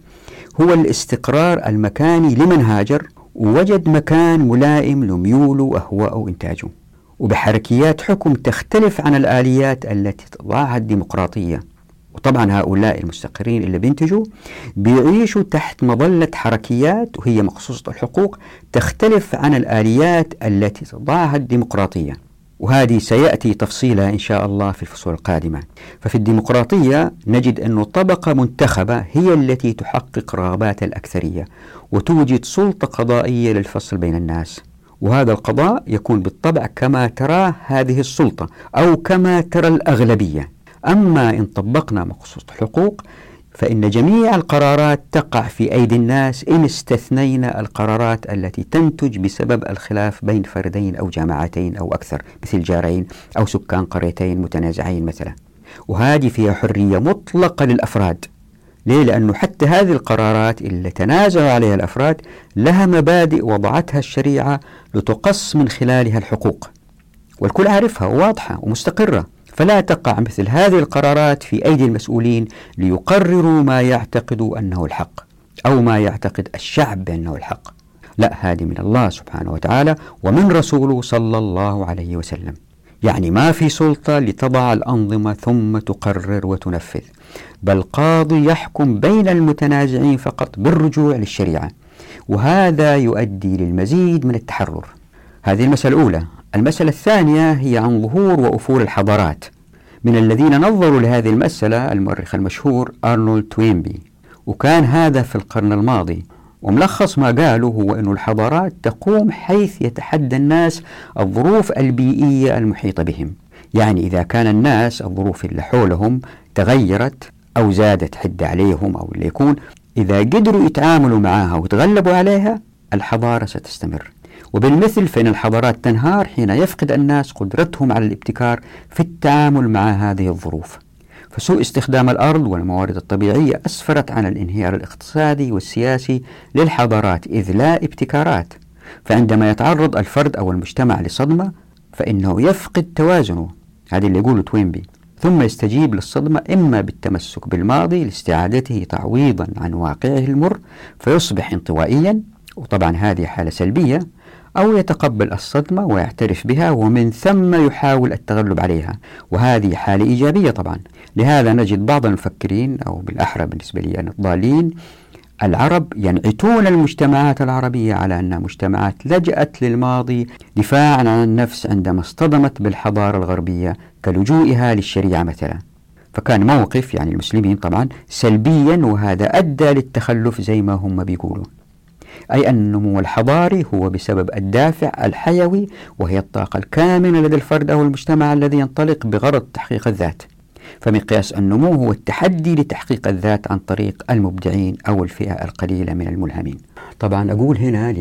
Speaker 1: هو الاستقرار المكاني لمن هاجر ووجد مكان ملائم لميوله وأهواءه وإنتاجه وبحركيات حكم تختلف عن الآليات التي تضعها الديمقراطية. وطبعا هؤلاء المستقرين اللي بينتجوا بيعيشوا تحت مظلة حركيات وهي مخصوصة الحقوق تختلف عن الآليات التي تضعها الديمقراطية. وهذه سيأتي تفصيلها إن شاء الله في الفصول القادمة. ففي الديمقراطية نجد أن طبقة منتخبة هي التي تحقق رغبات الأكثرية وتوجد سلطة قضائية للفصل بين الناس. وهذا القضاء يكون بالطبع كما تراه هذه السلطة أو كما ترى الأغلبية. أما إن طبقنا مقصود الحقوق فإن جميع القرارات تقع في أيدي الناس إن استثنينا القرارات التي تنتج بسبب الخلاف بين فردين أو جماعتين أو أكثر مثل جارين أو سكان قريتين متنازعين مثلا. وهذه فيها حرية مطلقة للأفراد. ليه؟ لأنه حتى هذه القرارات اللي تنازعوا عليها الأفراد لها مبادئ وضعتها الشريعة لتقص من خلالها الحقوق. والكل عارفها وواضحة ومستقرة. فلا تقع مثل هذه القرارات في أيدي المسؤولين ليقرروا ما يعتقدوا أنه الحق أو ما يعتقد الشعب بأنه الحق. لا هذه من الله سبحانه وتعالى ومن رسوله صلى الله عليه وسلم. يعني ما في سلطة لتضع الأنظمة ثم تقرر وتنفذ بل قاضي يحكم بين المتنازعين فقط بالرجوع للشريعة وهذا يؤدي للمزيد من التحرر. هذه المسألة الأولى. المسألة الثانية هي عن ظهور وأفول الحضارات من الذين نظروا لهذه المسألة المؤرخ المشهور أرنولد توينبي. وكان هذا في القرن الماضي وملخص ما قالوا هو أن الحضارات تقوم حيث يتحدى الناس الظروف البيئية المحيطة بهم. يعني إذا كان الناس الظروف اللي حولهم تغيرت أو زادت حدة عليهم أو اللي يكون إذا قدروا يتعاملوا معها وتغلبوا عليها الحضارة ستستمر. وبالمثل فإن الحضارات تنهار حين يفقد الناس قدرتهم على الابتكار في التعامل مع هذه الظروف. فسوء استخدام الأرض والموارد الطبيعية أسفرت عن الانهيار الاقتصادي والسياسي للحضارات إذ لا ابتكارات. فعندما يتعرض الفرد أو المجتمع لصدمة فإنه يفقد توازنه. هذا اللي يقوله توينبي. ثم يستجيب للصدمة إما بالتمسك بالماضي لاستعادته تعويضا عن واقعه المر فيصبح انطوائيا. وطبعا هذه حالة سلبية أو يتقبل الصدمة ويعترف بها ومن ثم يحاول التغلب عليها. وهذه حالة إيجابية طبعا. لهذا نجد بعض المفكرين أو بالأحرى بالنسبة لي أنا الضالين العرب ينعتون المجتمعات العربية على أنها مجتمعات لجأت للماضي دفاعا عن النفس عندما اصطدمت بالحضارة الغربية كلجوئها للشريعة مثلا. فكان موقف يعني المسلمين طبعا سلبيا وهذا أدى للتخلف زي ما هم بيقولون. أي أن النمو الحضاري هو بسبب الدافع الحيوي وهي الطاقة الكامنة لدى الفرد أو المجتمع الذي ينطلق بغرض تحقيق الذات. فمقياس النمو هو التحدي لتحقيق الذات عن طريق المبدعين أو الفئة القليلة من الملهمين. طبعا أقول هنا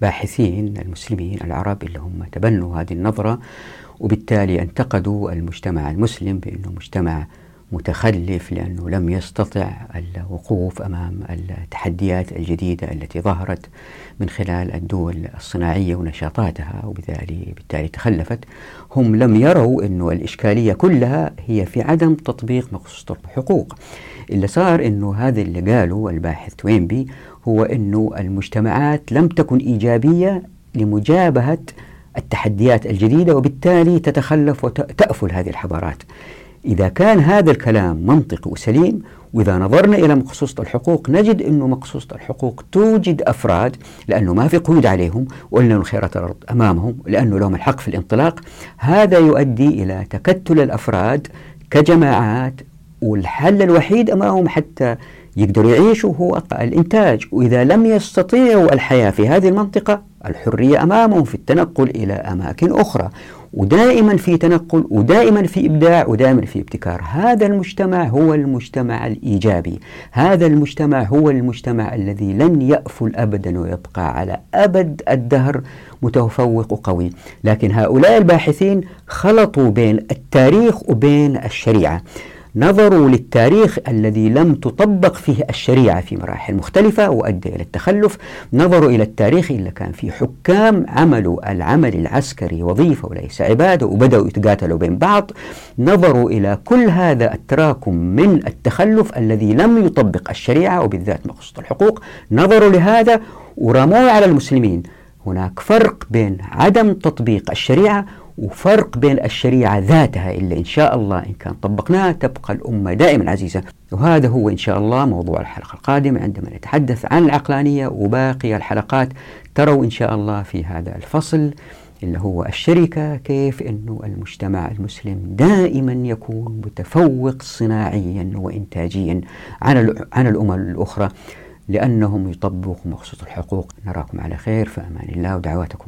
Speaker 1: للباحثين المسلمين العرب اللي هم تبنوا هذه النظرة وبالتالي أنتقدوا المجتمع المسلم بأنه مجتمع متخلف لأنه لم يستطع الوقوف أمام التحديات الجديدة التي ظهرت من خلال الدول الصناعية ونشاطاتها وبالتالي بالتالي تخلفت. هم لم يروا أنه الإشكالية كلها هي في عدم تطبيق مقصود الحقوق اللي صار أنه هذا اللي قاله الباحث توينبي هو أنه المجتمعات لم تكن إيجابية لمجابهة التحديات الجديدة وبالتالي تتخلف وتأفل هذه الحضارات إذا كان هذا الكلام منطقي وسليم وإذا نظرنا إلى مقصوصة الحقوق نجد أنه مقصوصة الحقوق توجد أفراد لأنه ما في قيود عليهم وإن الخيرات الأرض أمامهم لأنه لهم الحق في الانطلاق. هذا يؤدي إلى تكتل الأفراد كجماعات والحل الوحيد أمامهم حتى يقدروا يعيشوا هو الإنتاج. وإذا لم يستطيعوا الحياة في هذه المنطقة الحرية أمامهم في التنقل إلى أماكن أخرى. ودائما في تنقل ودائما في إبداع ودائما في ابتكار. هذا المجتمع هو المجتمع الإيجابي. هذا المجتمع هو المجتمع الذي لن يأفل أبدا ويبقى على أبد الدهر متفوق وقوي لكن هؤلاء الباحثين خلطوا بين التاريخ وبين الشريعة. نظروا للتاريخ الذي لم تطبق فيه الشريعة في مراحل مختلفة وأدى إلى التخلف. نظروا إلى التاريخ اللي كان فيه حكام عملوا العمل العسكري وظيفة وليس عبادة وبدأوا يتقاتلوا بين بعض. نظروا إلى كل هذا التراكم من التخلف الذي لم يطبق الشريعة وبالذات مقصود الحقوق. نظروا لهذا ورموه على المسلمين. هناك فرق بين عدم تطبيق الشريعة وفرق بين الشريعة ذاتها اللي إن شاء الله إن كان طبقناها تبقى الأمة دائما عزيزة. وهذا هو إن شاء الله موضوع الحلقة القادمة. عندما نتحدث عن العقلانية وباقي الحلقات تروا إن شاء الله في هذا الفصل اللي هو الشركة كيف أنه المجتمع المسلم دائما يكون متفوق صناعيا وإنتاجيا عن عن الأمم الأخرى لأنهم يطبقوا مقصود الحقوق. نراكم على خير في أمان الله ودعواتكم.